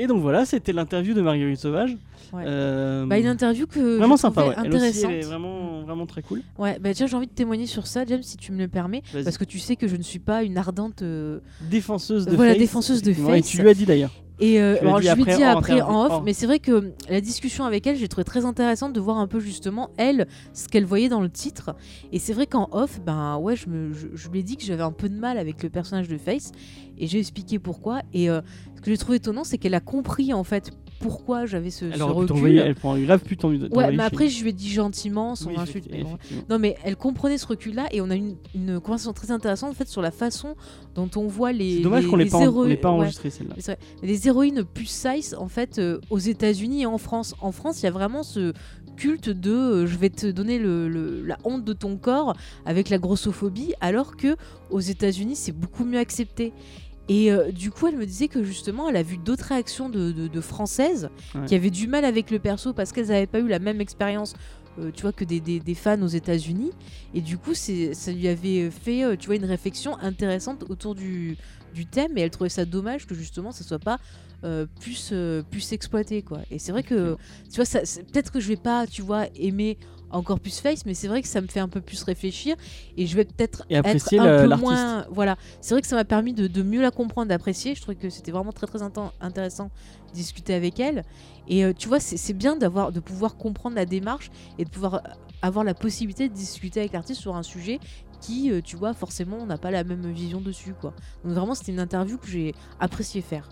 Et donc voilà, c'était l'interview de Marguerite Sauvage. Ouais. Euh, Bah, une interview que vraiment sympa. Elle aussi, intéressante. elle est vraiment, vraiment très cool. Ouais, bah tiens, j'ai envie de témoigner sur ça, James, si tu me le permets, parce que tu sais que je ne suis pas une ardente. euh, Défenseuse de Voilà, face. défenseuse de effectivement, Et face. tu lui as dit d'ailleurs. Et euh, alors, je lui ai après dit en off, mais c'est vrai que la discussion avec elle, j'ai trouvé très intéressante de voir un peu justement elle ce qu'elle voyait dans le titre. Et c'est vrai qu'en off, ben ouais, je, me, je, je lui ai dit que j'avais un peu de mal avec le personnage de Face, et j'ai expliqué pourquoi. Et euh, ce que j'ai trouvé étonnant, c'est qu'elle a compris en fait pourquoi j'avais ce, Elle ce recul. elle prend grave pu t'en- Ouais, mais après je lui ai dit gentiment, sans Oui, insulte. mais bon. Non, mais elle comprenait ce recul-là et on a eu une, une conversation très intéressante en fait sur la façon dont on voit les. C'est dommage qu'on l'ait les pas, pas ouais, enregistré celle-là. mais c'est vrai. Les héroïnes plus size en fait euh, aux États-Unis et en France. En France, il y a vraiment ce culte de euh, je vais te donner le, le- la honte de ton corps avec la grossophobie, alors que aux États-Unis c'est beaucoup mieux accepté. Et euh, du coup, elle me disait que justement, elle a vu d'autres réactions de, de- de françaises Ouais. qui avaient du mal avec le perso parce qu'elles n'avaient pas eu la même expérience. euh, tu vois que des, des- des fans aux États-Unis et du coup ça lui avait fait euh, tu vois une réflexion intéressante autour du, du thème et elle trouvait ça dommage que justement ça soit pas euh, plus euh, plus exploité quoi et c'est vrai que tu vois ça peut-être que je vais pas tu vois aimer encore plus Face mais c'est vrai que ça me fait un peu plus réfléchir et je vais peut-être être un peu moins voilà. C'est vrai que ça m'a permis de, de mieux la comprendre d'apprécier. Je trouvais que c'était vraiment très très intéressant de discuter avec elle. Et euh, tu vois c'est c'est bien d'avoir de pouvoir comprendre la démarche et de pouvoir euh, avoir la possibilité de discuter avec l'artiste sur un sujet qui euh, tu vois forcément on n'a pas la même vision dessus quoi. Donc vraiment c'était une interview que j'ai apprécié faire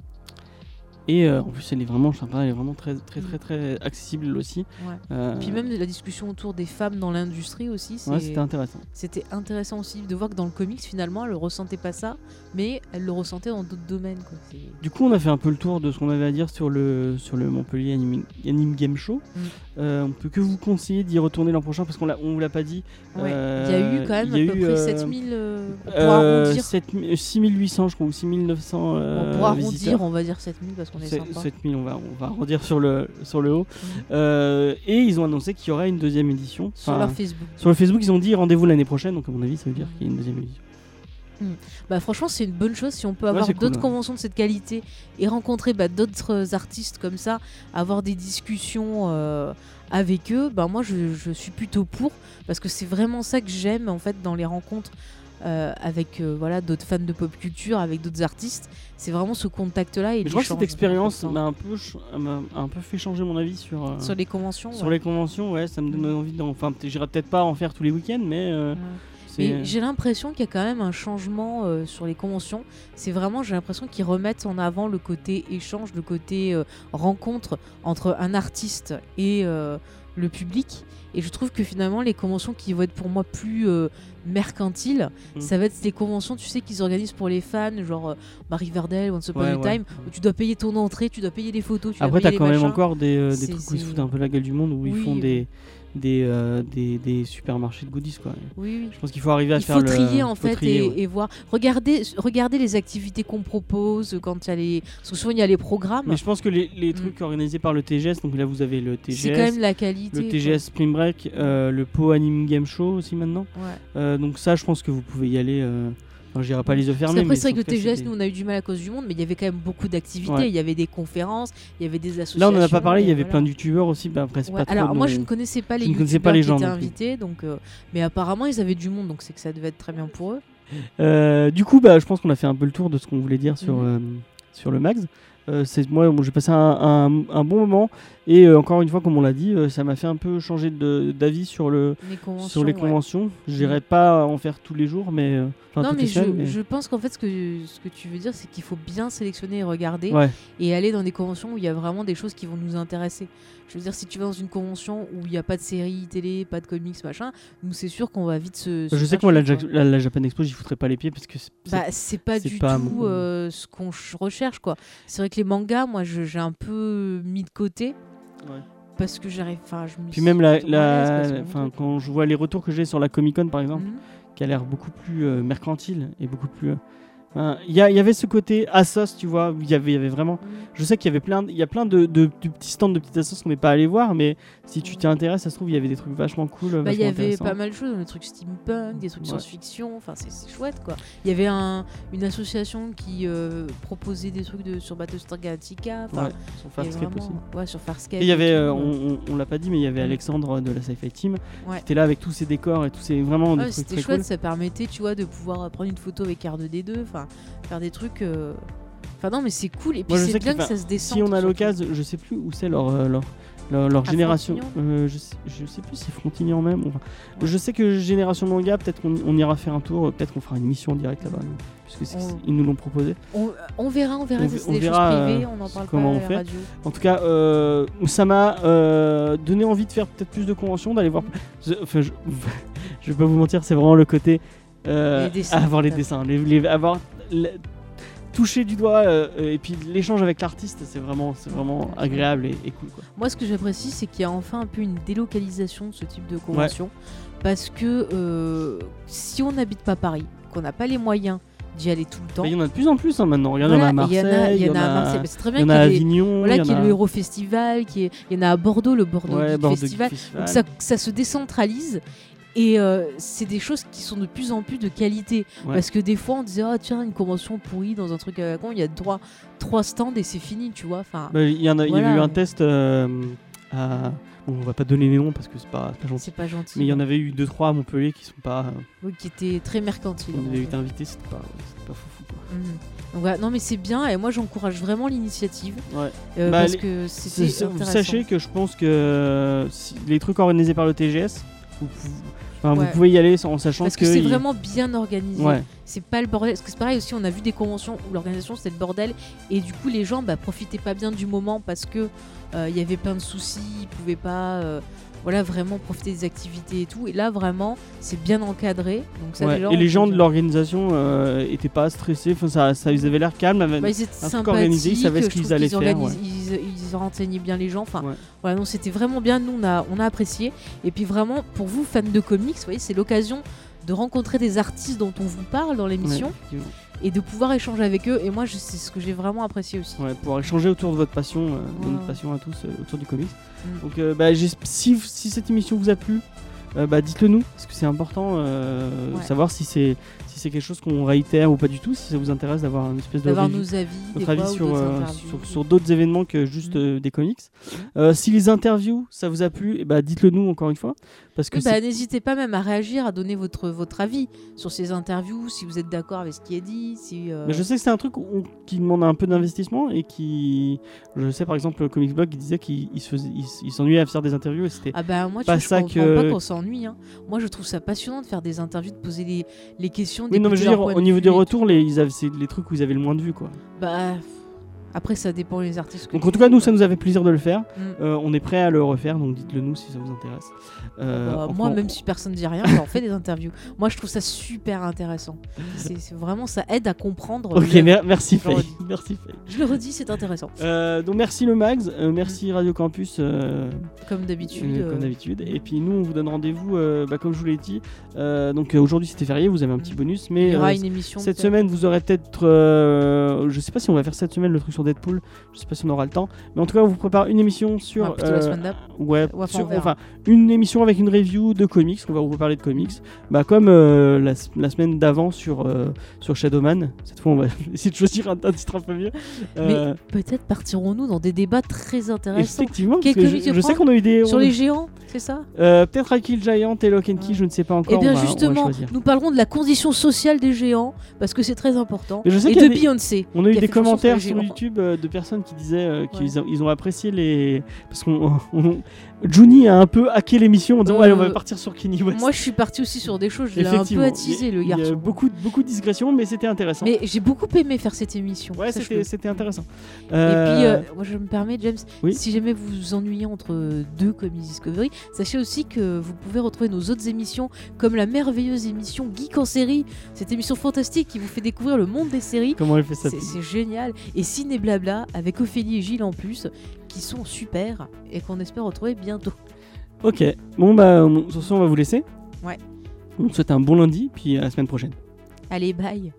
Et euh, en plus, elle est vraiment sympa, elle est vraiment très, très, très, très accessible elle aussi. Ouais. Euh, puis même la discussion autour des femmes dans l'industrie aussi ouais, c'était intéressant. C'était intéressant aussi de voir que dans le comics, finalement, elle ne ressentait pas ça, mais elle le ressentait dans d'autres domaines. Quoi. Du coup, on a fait un peu le tour de ce qu'on avait à dire sur le, sur le Montpellier Anime, Anime Game Show. Mm. Euh, on peut que vous conseiller d'y retourner l'an prochain parce qu'on on vous l'a pas dit. Ouais. Euh, il y a eu quand même à peu eu, près euh, 7000 euh, pour Euh, arrondir. 7000 6800, je crois, ou 6900 euh, Bon, pour arrondir, visiteurs. on va dire 7000 parce qu'on est C'est- sympa. 7000, on va, on va redire sur le, sur le haut. Mhm. Euh, et ils ont annoncé qu'il y aurait une deuxième édition. Sur leur Facebook. sur le Facebook, ils ont dit rendez-vous l'année prochaine, donc à mon avis, ça veut dire qu'il y a une deuxième édition. Bah, franchement, c'est une bonne chose si on peut Ouais, avoir cool, d'autres ouais. conventions de cette qualité et rencontrer bah, d'autres artistes comme ça, avoir des discussions euh, avec eux. Bah, moi, je, je suis plutôt pour parce que c'est vraiment ça que j'aime en fait dans les rencontres. Euh, avec euh, voilà d'autres fans de pop culture, avec d'autres artistes, c'est vraiment ce contact-là. Et je crois que cette expérience m'a un, peu un peu fait changer mon avis sur, euh, sur les conventions. sur ouais. les conventions. Ouais, ça me donne envie d'en. Enfin, j'irai peut-être pas en faire tous les week-ends, mais. Ouais. j'ai l'impression qu'il y a quand même un changement euh, sur les conventions. C'est vraiment, j'ai l'impression qu'ils remettent en avant le côté échange, le côté euh, rencontre entre un artiste et euh, le public. Et je trouve que finalement, les conventions qui vont être pour moi plus euh, mercantiles, Mm. ça va être des conventions, tu sais, qu'ils organisent pour les fans, genre euh, bah, Riverdale, Once Upon Ouais, a ouais. Time, où tu dois payer ton entrée, tu dois payer les photos, tu Après, t'as quand les même encore des, euh, des trucs où ils se foutent un peu la gueule du monde, où ils font oui. Des, euh, des, des supermarchés de goodies, quoi. Oui, oui. Je pense qu'il faut arriver à Il faire faut le. trier en faut fait trier, et, ouais. et voir. Regardez, regardez les activités qu'on propose quand il y a les. Parce que souvent il y a les programmes. Mais je pense que les, les Mm. trucs organisés par le TGS, donc là vous avez le C'est quand même TGS, la qualité. le. TGS Spring Break, euh, le Po Anime Game Show aussi maintenant. Ouais. Euh, donc ça, je pense que vous pouvez y aller. Euh... Enfin, j'irai pas les yeux fermés. mais c'est vrai que le TGS, nous on a eu du mal à cause du monde, mais il y avait quand même beaucoup d'activités. Ouais. Il y avait des conférences, il y avait des associations. Là, on en a pas parlé. Il y avait plein de youtubeurs aussi. Bah, après, Ouais, pas trop Alors moi nos- je ne connaissais pas les je ne connaissais pas youtubeurs les qui gens étaient plus. invités, donc euh, mais apparemment ils avaient du monde, donc c'est que ça devait être très bien pour eux. Euh, du coup, bah, je pense qu'on a fait un peu le tour de ce qu'on voulait dire sur, Mhm. euh, sur le Max. Euh, c'est moi, bon, j'ai passé un, un- un bon moment et euh, encore une fois, comme on l'a dit, euh, ça m'a fait un peu changer d'avis sur le Les conventions. sur les ouais. conventions. J'irai pas en faire tous les jours, mais euh, non mais je, mais- je pense qu'en fait ce que, ce que tu veux dire c'est qu'il faut bien sélectionner et regarder ouais. et aller dans des conventions où il y a vraiment des choses qui vont nous intéresser. Je veux dire, si tu vas dans une convention où il n'y a pas de séries télé, pas de comics, machin, nous c'est sûr qu'on va vite se. se Je sais que moi, la, Ja- la- la Japan Expo, j'y foutrais pas les pieds parce que c'est- Bah, c'est pas du pas tout mon- ce qu'on ch- recherche quoi. C'est vrai que les mangas, moi je- j'ai un peu mis de côté Ouais. parce que j'arrive. Enfin, je me Puis même la, enfin, quand je vois les retours que j'ai sur la Comic Con par exemple, Mhm. qui a l'air beaucoup plus euh, mercantile et beaucoup plus euh, Hein, Il y, avait ce côté Assos, tu vois, où il y avait, il y avait vraiment. Je sais qu'il y avait plein, il y a plein de, de- de petits stands de petites Assos qu'on n'est pas allé voir, mais si tu t'y intéresses, ça se trouve, il y avait des trucs vachement cool. Bah, il y avait pas mal de choses, des trucs steampunk, des trucs Ouais. science-fiction, enfin c'est chouette quoi. Il y avait un, une association qui euh, proposait des trucs de, sur Battlestar Galactica, Ouais, sur Farscape aussi. ouais, sur Farscape. Il y avait, euh, euh. on, on- on l'a pas dit, mais il y avait Mm. Alexandre de la Sci-Fi Team Ouais. qui était là avec tous ses décors et tous ses vraiment c'était chouette, cool. ça permettait, tu vois, de pouvoir euh, prendre une photo avec R2D2, enfin, faire des trucs. euh, Enfin, non, mais c'est cool. Et puis, c'est bien que, ça se descende. Si on a l'occasion, je sais plus où c'est leur, euh, leur, leur, génération. Euh, je, sais, je sais plus si Frontignan même. enfin, Je sais que Génération Manga, peut-être qu'on on ira faire un tour, peut-être qu'on fera une émission en direct là-bas, puisque On- ils nous l'ont proposé. On, on verra, on verra, On on des verra, choses privées, on en parle comment pas on à la fait. radio. En tout cas, euh, ça m'a euh, donné envie de faire peut-être plus de conventions, d'aller voir. Je, enfin, je, je vais pas vous mentir, c'est vraiment le côté Les dessins, avoir les dessins, les, les- avoir toucher du doigt euh, et puis l'échange avec l'artiste, c'est vraiment, c'est vraiment agréable et, et cool. Quoi. Moi, ce que j'apprécie, c'est qu'il y a enfin un peu une délocalisation de ce type de convention. Parce que euh, si on n'habite pas Paris, qu'on n'a pas les moyens d'y aller tout le temps. Il y en a de plus en plus hein, maintenant. Regarde, il y en a à voilà, Marseille, il y en a, il y en a à Marseille. Mais C'est très il y bien en a à qu'il y Avignon, voilà, y qu'il y ait le Euro Festival, qu'il y il y en a à Bordeaux, le Bordeaux ouais, Geek Bordeaux Festival. Festival. Donc ça, ça se décentralise et euh, c'est des choses qui sont de plus en plus de qualité. Ouais. Parce que des fois on disait ah tiens une convention pourrie dans un truc à la con, il y a trois, trois stands et c'est fini, tu vois. Enfin, Bah, il y a, eu un test euh, à. Bon, on va pas donner les noms parce que c'est pas, pas gentil. pas gentil. Mais il y en avait eu deux trois à Montpellier qui sont pas. euh, Oui, qui était très mercantile. on avait été invités, c'était pas, pas foufou quoi. Mhm. Donc voilà, non mais c'est bien et moi j'encourage vraiment l'initiative Ouais. euh, Bah, parce les- que C'est-. Sachez que je pense que euh, si- les trucs organisés par le TGS, vous, enfin, vous pouvez y aller en sachant parce que c'est il- vraiment bien organisé. Ouais. C'est pas le bordel. Parce que c'est pareil aussi, on a vu des conventions où l'organisation c'était le bordel et du coup les gens bah, profitaient pas bien du moment parce que euh, il y avait plein de soucis, ils pouvaient pas euh, voilà, vraiment profiter des activités et tout. Et là vraiment c'est bien encadré. Donc ça, Ouais. déjà, Et les gens de l'organisation euh, étaient pas stressés, enfin, ça, ça, ils avaient l'air calmes. Bah, ils étaient truc sympathiques, organisé, ils savaient ce qu'ils allaient faire, Ils, ils renseignaient bien les gens. Enfin, Ouais. voilà, non, c'était vraiment bien. Nous, on a, on a apprécié. Et puis vraiment, pour vous, fans de comics, vous voyez, c'est l'occasion de rencontrer des artistes dont on vous parle dans l'émission Ouais, et de pouvoir échanger avec eux. Et moi, c'est ce que j'ai vraiment apprécié aussi. Ouais, pouvoir échanger autour de votre passion, euh, de notre passion à tous, euh, autour du comics. Mm. Donc, euh, bah, si, si cette émission vous a plu, bah, dites-le nous, parce que c'est important Ouais. savoir si c'est si c'est quelque chose qu'on réitère ou pas du tout, si ça vous intéresse d'avoir une espèce de D'avoir nos avis, des votre avis sur, euh, sur, sur d'autres événements que juste Mm. euh, des comics. Euh, si les interviews, ça vous a plu, eh bah, dites-le nous encore une fois. Parce que Oui, bah, N'hésitez pas même à réagir, à donner votre, votre avis sur ces interviews, si vous êtes d'accord avec ce qui est dit. Si, euh, Mais je sais que c'est un truc où- qui demande un peu d'investissement et qui. Je sais par exemple, le Comics Blog il disait qu'il il s'ennuyait à faire des interviews et c'était. Ah bah moi Pas je ça comprends que- pas qu'on s'ennuie. hein. Moi je trouve ça passionnant de faire des interviews, de poser les, les questions. Oui, non, mais je veux dire, au niveau des retours, les, ils avaient- c'est les trucs où ils avaient le moins de vues quoi. Bah après ça dépend les artistes. Donc en tout cas, nous, ça nous a fait plaisir de le faire. Mm. Euh, on est prêt à le refaire, donc dites-le nous si ça vous intéresse. Euh, Bah, enfin, moi, on- même si personne ne dit rien, bah, on fait des interviews. Moi, je trouve ça super intéressant. C'est vraiment, ça aide à comprendre. Ok, le- merci Faye. Merci Faye. Je le redis, c'est intéressant. Euh, donc merci le Mags, euh, merci Radio Campus. Comme d'habitude. Comme d'habitude. Et puis nous, on vous donne rendez-vous, bah, comme je vous l'ai dit. Donc aujourd'hui c'était férié, vous avez un petit Mm. bonus, il mais y aura une émission. cette semaine vous aurez peut-être, je sais pas si on va faire cette semaine le truc sur Deadpool, je sais pas si on aura le temps, mais en tout cas on vous prépare une émission sur, Ouais, la euh, ouais, enfin, sur- une émission avec une review de comics, on va vous parler de comics, bah comme euh, la, la semaine d'avant sur euh, sur Shadowman. Cette fois on va essayer de choisir un, un titre un peu mieux. Euh, Peut-être partirons-nous dans des débats très intéressants. Effectivement, parce que je, sais qu'on a eu des Sur on- les géants, c'est ça? Peut-être Akil Giant et Lock and Key, je ne sais pas encore. Eh bien on va- on va justement, nous parlerons de la condition sociale des géants, parce que c'est très important. Mais je sais Et de Beyoncé. On a eu des commentaires sur géants. YouTube euh, de personnes qui disaient euh, qu'ils Ouais. ont, ils ont apprécié les. Parce qu'on. Juni a un peu hacké l'émission en disant Euh, Ouais, on va partir sur Kenny West. Moi, je suis partie aussi sur des choses, je l'ai un peu attisé, le a- Il y a garçon. beaucoup, beaucoup de digressions, mais c'était intéressant. Mais j'ai beaucoup aimé faire cette émission. ouais, c'était intéressant. Et Euh, puis, euh, moi, je me permets, James, Oui. si jamais vous vous ennuyez entre deux Comics Discovery, sachez aussi que vous pouvez retrouver nos autres émissions, comme la merveilleuse émission Geek en série, cette émission fantastique qui vous fait découvrir le monde des séries. Comment elle fait ça c'est génial. Et Ciné Blabla, avec Ophélie et Gilles en plus, qui sont super et qu'on espère retrouver bientôt. Ok, bon, bah, on- sur ce, on va vous laisser. Ouais. On vous souhaite un bon lundi, puis à la semaine prochaine. Allez, bye